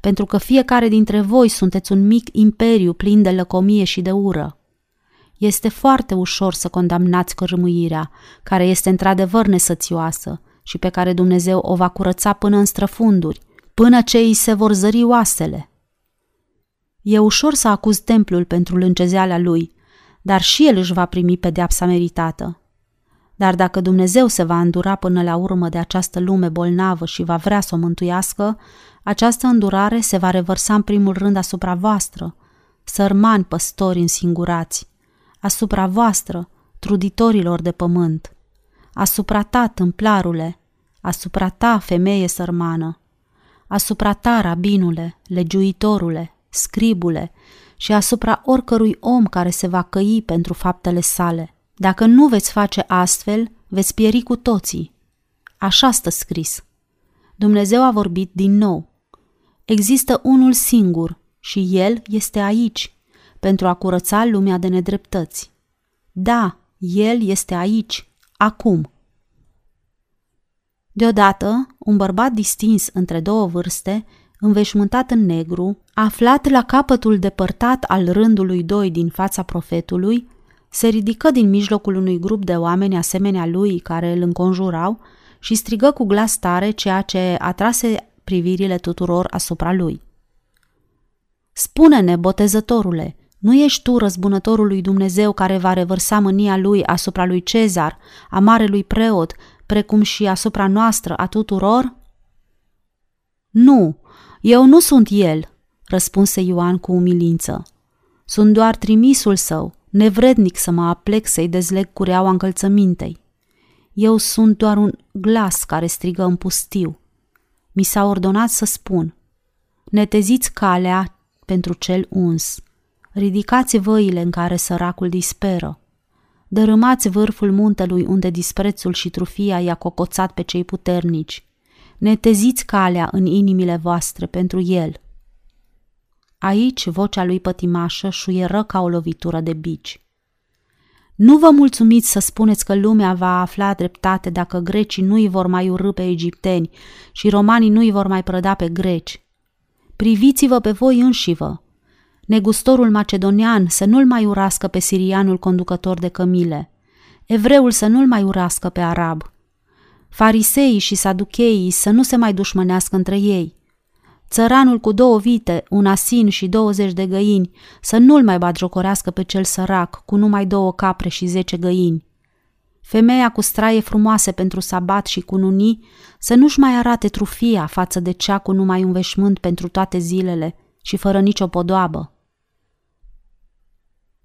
pentru că fiecare dintre voi sunteți un mic imperiu plin de lăcomie și de ură. Este foarte ușor să condamnați cărmuirea, care este într-adevăr nesățioasă și pe care Dumnezeu o va curăța până în străfunduri, până ce îi se vor zări oasele. E ușor să acuz templul pentru lâncezeala lui, dar și el își va primi pedeapsa meritată. Dar dacă Dumnezeu se va îndura până la urmă de această lume bolnavă și va vrea să o mântuiască, această îndurare se va revărsa în primul rând asupra voastră, sărmani păstori însingurați, asupra voastră, truditorilor de pământ, asupra ta, tâmplarule, asupra ta, femeie sărmană, asupra ta, rabinule, legiuitorule, scribule și asupra oricărui om care se va căi pentru faptele sale. Dacă nu veți face astfel, veți pieri cu toții. Așa stă scris. Dumnezeu a vorbit din nou. Există unul singur și El este aici, pentru a curăța lumea de nedreptăți. Da, El este aici, acum. Deodată, un bărbat distins între două vârste, înveșmântat în negru, aflat la capătul depărtat al rândului doi din fața profetului, se ridică din mijlocul unui grup de oameni asemenea lui care îl înconjurau și strigă cu glas tare ceea ce atrase privirile tuturor asupra lui. Spune-ne, botezătorule, nu ești tu răzbunătorul lui Dumnezeu care va revărsa mânia lui asupra lui Cezar, a marelui preot, precum și asupra noastră a tuturor? Nu, eu nu sunt el, răspunse Ioan cu umilință. Sunt doar trimisul său, nevrednic să mă aplec să-i dezleg cureaua încălțămintei. Eu sunt doar un glas care strigă în pustiu. Mi s-a ordonat să spun, neteziți calea pentru cel uns, ridicați văile în care săracul disperă, dărâmați vârful muntelui unde disprețul și trufia i-a cocoțat pe cei puternici, neteziți calea în inimile voastre pentru el. Aici vocea lui pătimașă șuieră ca o lovitură de bici. Nu vă mulțumiți să spuneți că lumea va afla dreptate dacă grecii nu îi vor mai urâ pe egipteni și romanii nu îi vor mai prăda pe greci. Priviți-vă pe voi înșivă. Negustorul macedonian să nu-l mai urască pe sirianul conducător de cămile. Evreul să nu-l mai urască pe arab. Fariseii și saducheii să nu se mai dușmănească între ei. Țăranul cu două vite, un asin și douăzeci de găini, să nu-l mai batjocorească pe cel sărac, cu numai două capre și zece găini. Femeia cu straie frumoase pentru sabat și cu nunii să nu-și mai arate trufia față de cea cu numai un veșmânt pentru toate zilele și fără nicio podoabă.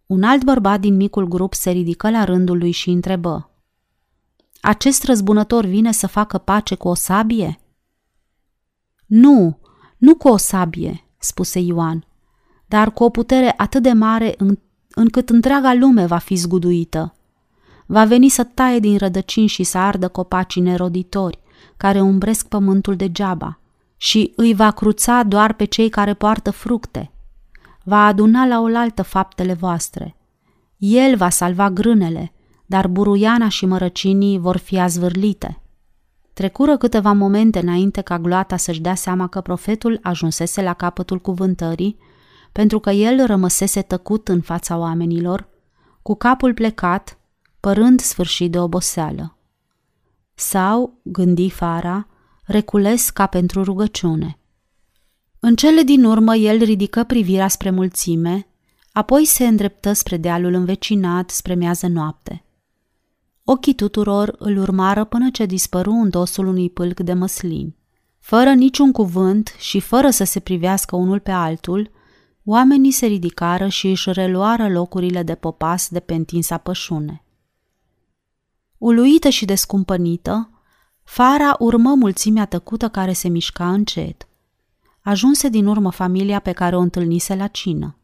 Un alt bărbat din micul grup se ridică la rândul lui și întrebă. Acest răzbunător vine să facă pace cu o sabie? Nu, nu cu o sabie, spuse Ioan, dar cu o putere atât de mare în, încât întreaga lume va fi zguduită. Va veni să taie din rădăcini și să ardă copacii neroditori, care umbresc pământul degeaba, și îi va cruța doar pe cei care poartă fructe. Va aduna la oaltă faptele voastre. El va salva grânele, dar buruiana și mărăcinii vor fi azvârlite. Trecură câteva momente înainte ca gloata să-și dea seama că profetul ajunsese la capătul cuvântării, pentru că el rămăsese tăcut în fața oamenilor, cu capul plecat, părând sfârșit de oboseală. Sau, gândi Fara, recules ca pentru rugăciune. În cele din urmă el ridică privirea spre mulțime, apoi se îndreptă spre dealul învecinat spre miază noapte. Ochii tuturor îl urmară până ce dispăru în dosul unui pâlc de măslin. Fără niciun cuvânt și fără să se privească unul pe altul, oamenii se ridicară și își reluară locurile de popas de pe întinsa pășune. Uluită și descumpănită, Fara urmă mulțimea tăcută care se mișca încet. Ajunse din urmă familia pe care o întâlnise la cină.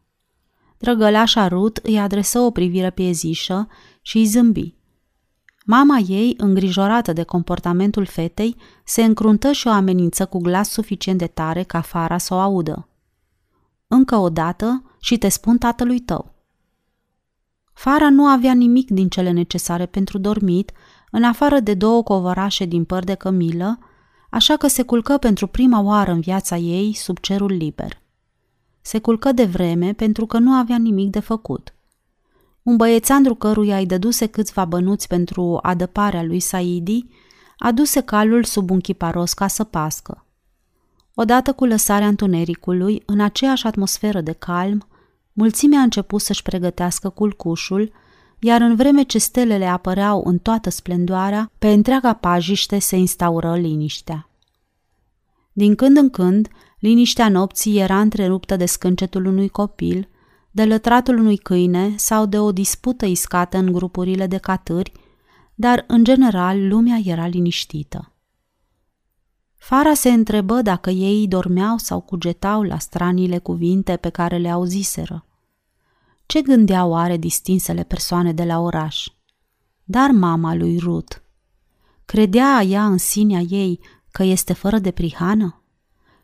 Drăgălașa Rut îi adresă o privire piezișă și îi zâmbi. Mama ei, îngrijorată de comportamentul fetei, se încruntă și o amenință cu glas suficient de tare ca Fara să o audă. Încă o dată și te spun tatălui tău. Fara nu avea nimic din cele necesare pentru dormit, în afară de două covărașe din păr de cămilă, așa că se culcă pentru prima oară în viața ei sub cerul liber. Se culcă de vreme pentru că nu avea nimic de făcut – un băiețandru căruia îi dăduse câțiva bănuți pentru adăparea lui Saidi, aduse calul sub un chiparos ca să pască. Odată cu lăsarea întunericului, în aceeași atmosferă de calm, mulțimea a început să-și pregătească culcușul, iar în vreme ce stelele apăreau în toată splendoarea, pe întreaga pajiște se instaură liniștea. Din când în când, liniștea nopții era întreruptă de scâncetul unui copil – de lătratul unui câine sau de o dispută iscată în grupurile de catâri, dar, în general, lumea era liniștită. Fara se întrebă dacă ei dormeau sau cugetau la stranile cuvinte pe care le auziseră. Ce gândeau oare distinsele persoane de la oraș? Dar mama lui Ruth. Credea ea în sinea ei că este fără de prihană?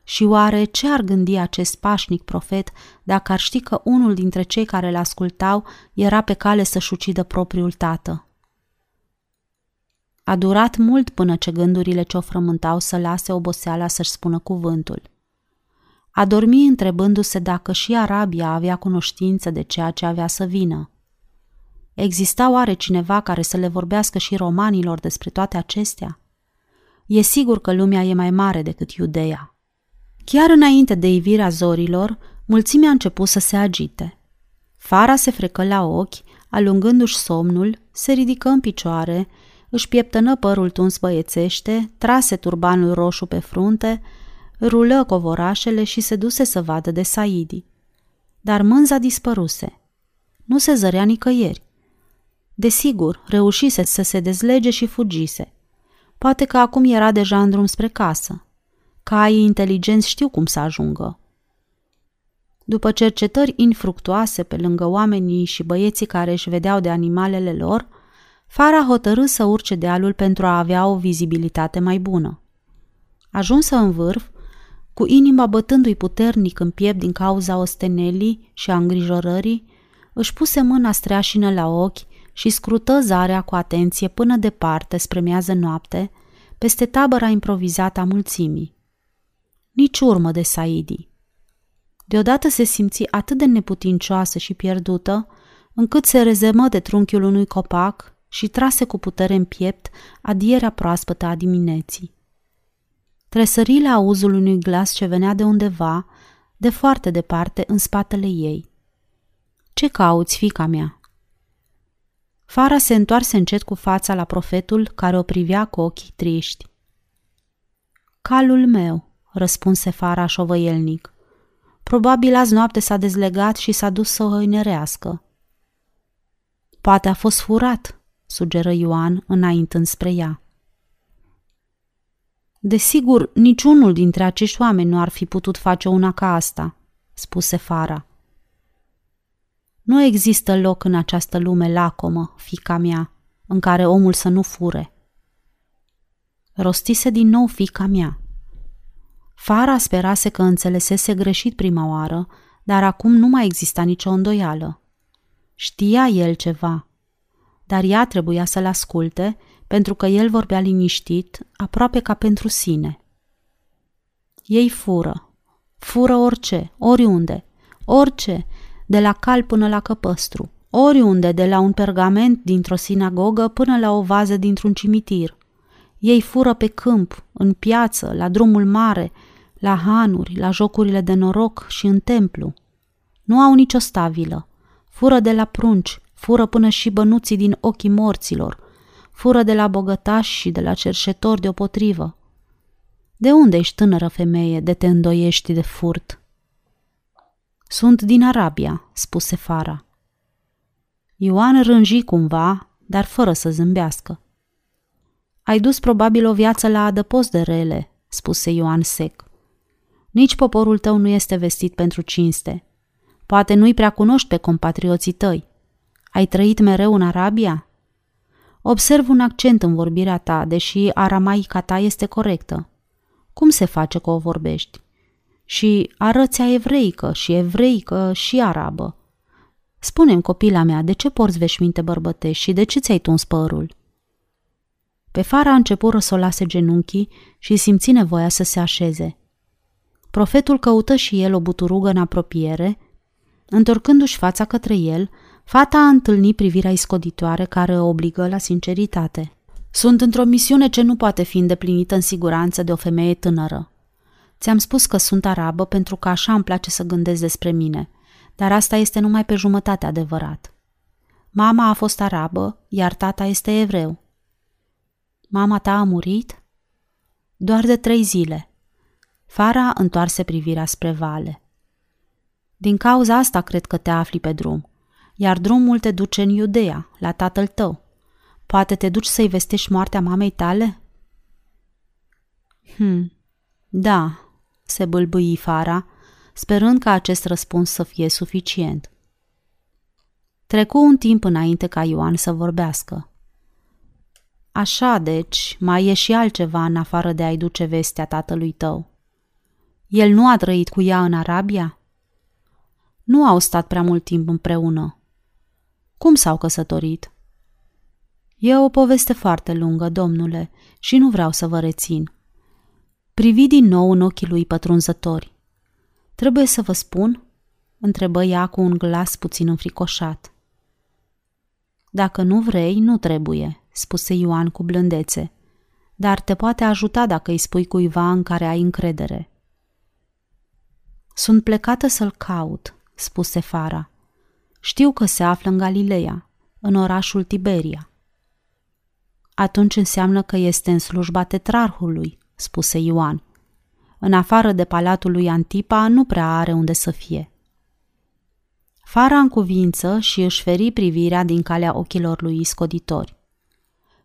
Și oare ce ar gândi acest pașnic profet dacă ar ști că unul dintre cei care îl ascultau era pe cale să-și ucidă propriul tată? A durat mult până ce gândurile ce o frământau să lase oboseala să-și spună cuvântul. A dormi întrebându-se dacă și Arabia avea cunoștință de ceea ce avea să vină. Exista oare cineva care să le vorbească și romanilor despre toate acestea? E sigur că lumea e mai mare decât Iudeea. Chiar înainte de ivirea zorilor, mulțimea a început să se agite. Fara se frecă la ochi, alungându-și somnul, se ridică în picioare, își pieptănă părul tuns băiețește, trase turbanul roșu pe frunte, rulă covorașele și se duse să vadă de Saidi. Dar mânza dispăruse. Nu se zărea nicăieri. Desigur, reușise să se dezlege și fugise. Poate că acum era deja în drum spre casă. Caii inteligenți știu cum să ajungă. După cercetări infructuoase pe lângă oamenii și băieții care își vedeau de animalele lor, Fara hotărâ să urce dealul pentru a avea o vizibilitate mai bună. Ajunsă în vârf, cu inima bătându-i puternic în piept din cauza ostenelii și a îngrijorării, își puse mâna streașină la ochi și scrută zarea cu atenție până departe spre miază noapte, peste tabăra improvizată a mulțimii. Nici urmă de Saidi. Deodată se simți atât de neputincioasă și pierdută, încât se rezemă de trunchiul unui copac și trase cu putere în piept adierea proaspătă a dimineții. Tresări la auzul unui glas ce venea de undeva, de foarte departe, în spatele ei. Ce cauți, fica mea?" Fara se întoarse încet cu fața la profetul care o privea cu ochii triști. Calul meu, răspunse Fara șovăielnic. Probabil azi noapte s-a dezlegat și s-a dus să o hăinerească. Poate a fost furat, sugeră Ioan înaintând spre ea. Desigur, niciunul dintre acești oameni nu ar fi putut face una ca asta, spuse Fara. Nu există loc în această lume lacomă, fica mea, în care omul să nu fure. Rostise din nou fica mea. Fara sperase că înțelesese greșit prima oară, dar acum nu mai exista nicio îndoială. Știa el ceva, dar ea trebuia să-l asculte pentru că el vorbea liniștit, aproape ca pentru sine. Ei fură, fură orice, oriunde, orice, de la cal până la căpăstru, oriunde, de la un pergament dintr-o sinagogă până la o vază dintr-un cimitir. Ei fură pe câmp, în piață, la drumul mare, la hanuri, la jocurile de noroc și în templu. Nu au nicio stabilă. Fură de la prunci, fură până și bănuții din ochii morților, fură de la bogătași și de la cerșetori deopotrivă. De unde ești tânără femeie de te îndoiești de furt? Sunt din Arabia, spuse Fara. Ioan rânji cumva, dar fără să zâmbească. Ai dus probabil o viață la adăpost de rele, spuse Ioan sec. Nici poporul tău nu este vestit pentru cinste. Poate nu-i prea cunoști pe compatrioții tăi. Ai trăit mereu în Arabia? Observ un accent în vorbirea ta, deși aramaica ta este corectă. Cum se face că o vorbești? Și arăția evreică și evreică și arabă. Spune-mi, copila mea, de ce porți veșminte bărbătești și de ce ți-ai tuns părul? Pe fara a început să o lase genunchii și simți nevoia să se așeze. Profetul căută și el o buturugă în apropiere. Întorcându-și fața către el, fata a întâlnit privirea iscoditoare care o obligă la sinceritate. Sunt într-o misiune ce nu poate fi îndeplinită în siguranță de o femeie tânără. Ți-am spus că sunt arabă pentru că așa îmi place să gândesc despre mine, dar asta este numai pe jumătate adevărat. Mama a fost arabă, iar tata este evreu. Mama ta a murit? Doar de trei zile. Fara întoarse privirea spre vale. Din cauza asta cred că te afli pe drum, iar drumul te duce în Iudea, la tatăl tău. Poate te duci să-i vestești moartea mamei tale? Hmm, da, se bâlbâi Fara, sperând ca acest răspuns să fie suficient. Trecu un timp înainte ca Ioan să vorbească. Așa, deci, mai e și altceva în afară de a-i duce vestea tatălui tău. El nu a trăit cu ea în Arabia? Nu au stat prea mult timp împreună. Cum s-au căsătorit? E o poveste foarte lungă, domnule, și nu vreau să vă rețin. Privi din nou în ochii lui pătrunzători. Trebuie să vă spun? întrebă ea cu un glas puțin înfricoșat. Dacă nu vrei, nu trebuie, spuse Ioan cu blândețe, dar te poate ajuta dacă îi spui cuiva în care ai încredere. Sunt plecată să-l caut, spuse Fara. Știu că se află în Galileea, în orașul Tiberia. Atunci înseamnă că este în slujba tetrarhului, spuse Ioan. În afară de palatul lui Antipa nu prea are unde să fie. Fara în cuvință și își feri privirea din calea ochilor lui scoditori.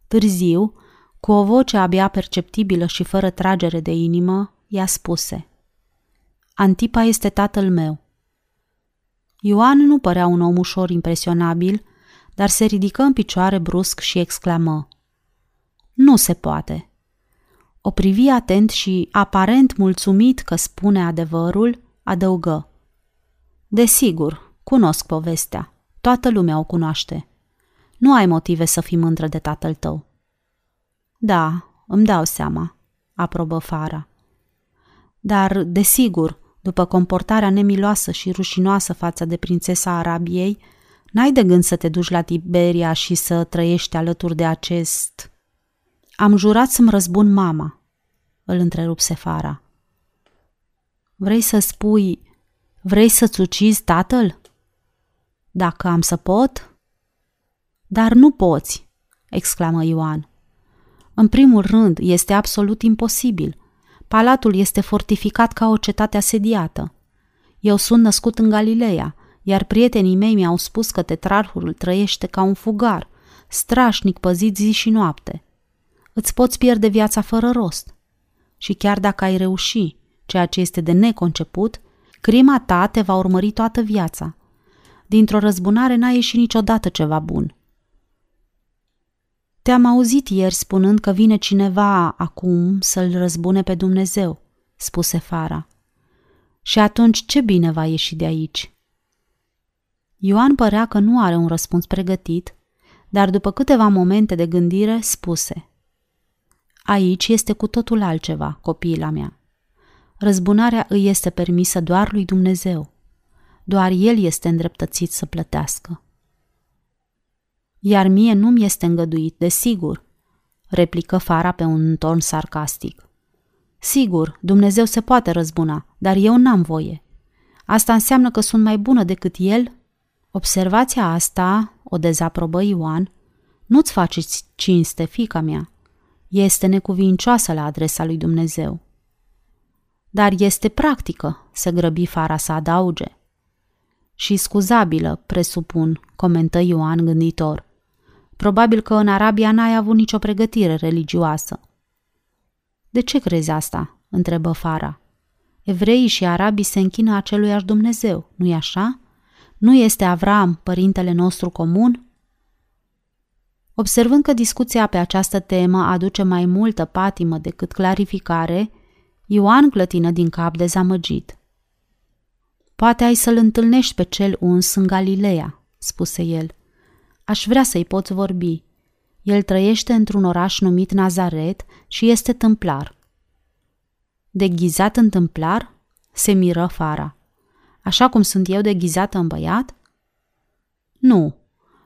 Târziu, cu o voce abia perceptibilă și fără tragere de inimă, i-a spuse Antipa este tatăl meu. Ioan nu părea un om ușor impresionabil, dar se ridică în picioare brusc și exclamă Nu se poate. O privi atent și, aparent mulțumit că spune adevărul, adăugă. Desigur, cunosc povestea. Toată lumea o cunoaște. Nu ai motive să fii mândră de tatăl tău. Da, îmi dau seama, aprobă Fara. Dar, desigur, după comportarea nemiloasă și rușinoasă față de prințesa Arabiei, n-ai de gând să te duci la Tiberia și să trăiești alături de acest... Am jurat să-mi răzbun mama, îl întrerupse Fara. Vrei să spui, vrei să-ți ucizi tatăl? Dacă am să pot? Dar nu poți, exclamă Ioan. În primul rând, este absolut imposibil. Palatul este fortificat ca o cetate asediată. Eu sunt născut în Galileea, iar prietenii mei mi-au spus că tetrarhul trăiește ca un fugar, strașnic păzit zi și noapte. Îți poți pierde viața fără rost. Și chiar dacă ai reuși, ceea ce este de neconceput, crima ta te va urmări toată viața. Dintr-o răzbunare n-a ieșit niciodată ceva bun. Te-am auzit ieri spunând că vine cineva acum să-l răzbune pe Dumnezeu, spuse Fara. Și atunci ce bine va ieși de aici? Ioan părea că nu are un răspuns pregătit, dar după câteva momente de gândire spuse Aici este cu totul altceva, copiila mea. Răzbunarea îi este permisă doar lui Dumnezeu. Doar El este îndreptățit să plătească. Iar mie nu-mi este îngăduit, desigur, replică Fara pe un ton sarcastic. Sigur, Dumnezeu se poate răzbuna, dar eu n-am voie. Asta înseamnă că sunt mai bună decât El? Observația asta, o dezaprobă Ioan, nu-ți faceți cinste, fica mea. Este necuvincioasă la adresa lui Dumnezeu. Dar este practică, se grăbi Fara să adauge. Și scuzabilă, presupun, comentă Ioan gânditor. Probabil că în Arabia n-ai avut nicio pregătire religioasă. De ce crezi asta? întrebă Fara. Evreii și arabii se închină aceluiași Dumnezeu, nu-i așa? Nu este Avram părintele nostru comun? Observând că discuția pe această temă aduce mai multă patimă decât clarificare, Ioan clătină din cap dezamăgit. Poate ai să-l întâlnești pe cel uns în Galileea, spuse el. Aș vrea să-i poți vorbi. El trăiește într-un oraș numit Nazaret și este tâmplar. Deghizat în tâmplar? Se miră Fara. Așa cum sunt eu deghizată în băiat? Nu.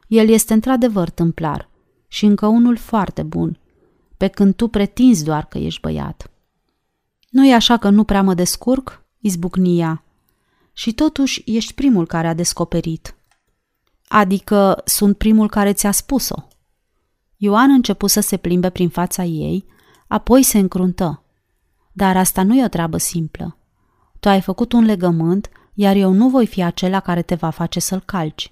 El este într-adevăr tâmplar și încă unul foarte bun, pe când tu pretinzi doar că ești băiat. Nu e așa că nu prea mă descurc? Izbucnia. Și totuși ești primul care a descoperit. Adică sunt primul care ți-a spus-o. Ioan început să se plimbe prin fața ei, apoi se încruntă. Dar asta nu e o treabă simplă. Tu ai făcut un legământ, iar eu nu voi fi acela care te va face să-l calci.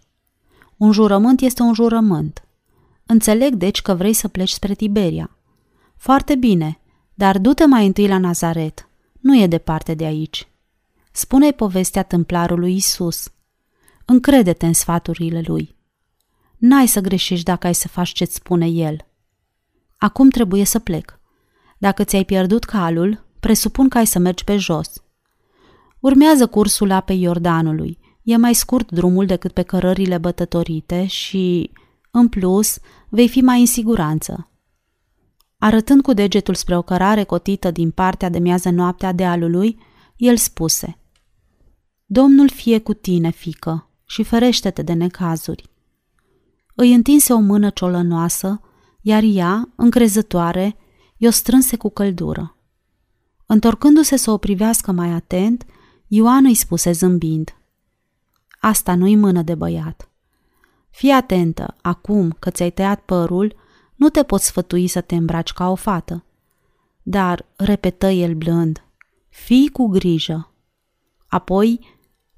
Un jurământ este un jurământ. Înțeleg deci că vrei să pleci spre Tiberia. Foarte bine, dar du-te mai întâi la Nazaret. Nu e departe de aici. Spune-i povestea tâmplarului Isus. Încrede-te în sfaturile lui. N-ai să greșești dacă ai să faci ce-ți spune el. Acum trebuie să plec. Dacă ți-ai pierdut calul, presupun că ai să mergi pe jos. Urmează cursul apei Iordanului. E mai scurt drumul decât pe cărările bătătorite și, în plus, vei fi mai în siguranță. Arătând cu degetul spre o cărare cotită din partea de miază noaptea dealului, el spuse Domnul fie cu tine, fică, și ferește-te de necazuri. Îi întinse o mână ciolănoasă, iar ea, încrezătoare, i-o strânse cu căldură. Întorcându-se să o privească mai atent, Ioan îi spuse zâmbind. Asta nu-i mână de băiat. Fii atentă, acum că ți-ai tăiat părul, nu te poți sfătui să te îmbraci ca o fată. Dar, repetă el blând, fii cu grijă. Apoi,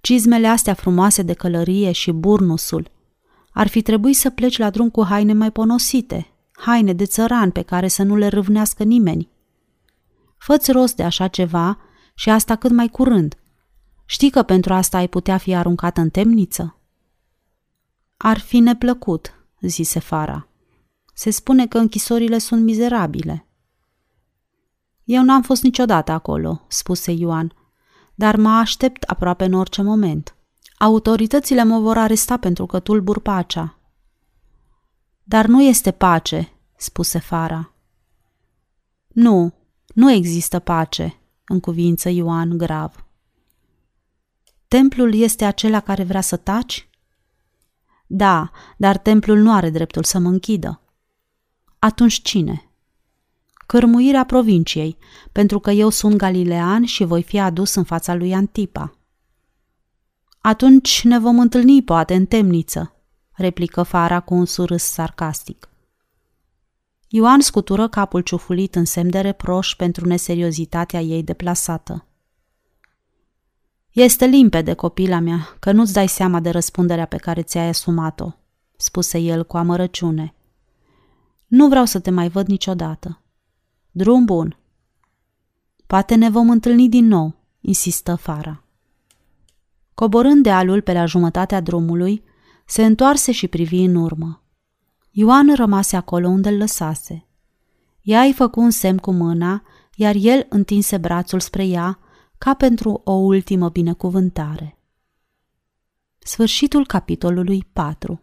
cizmele astea frumoase de călărie și burnusul. Ar fi trebuit să pleci la drum cu haine mai ponosite, haine de țăran pe care să nu le râvnească nimeni. Făți rost de așa ceva și asta cât mai curând. Știi că pentru asta ai putea fi aruncat în temniță? Ar fi neplăcut, zise Fara. Se spune că închisorile sunt mizerabile. Eu n-am fost niciodată acolo, spuse Ioan, dar mă aștept aproape în orice moment. Autoritățile mă vor aresta pentru că tulbur pacea. Dar nu este pace, spuse Fara. Nu, nu există pace, în cuvință Ioan grav. Templul este acela care vrea să taci? Da, dar templul nu are dreptul să mă închidă. Atunci cine? Cărmuirea provinciei, pentru că eu sunt galilean și voi fi adus în fața lui Antipa. Atunci ne vom întâlni poate în temniță, replică Fara cu un surâs sarcastic. Ioan scutură capul ciufulit în semn de reproș pentru neseriozitatea ei deplasată. Este limpede, copila mea, că nu-ți dai seama de răspunderea pe care ți-ai asumat-o, spuse el cu amărăciune. Nu vreau să te mai văd niciodată. Drum bun. Poate ne vom întâlni din nou, insistă Fara. Coborând dealul pe la jumătatea drumului, se întoarse și privi în urmă. Ioan rămase acolo unde îl lăsase. Ea îi făcu un semn cu mâna, iar el întinse brațul spre ea ca pentru o ultimă binecuvântare. Sfârșitul capitolului 4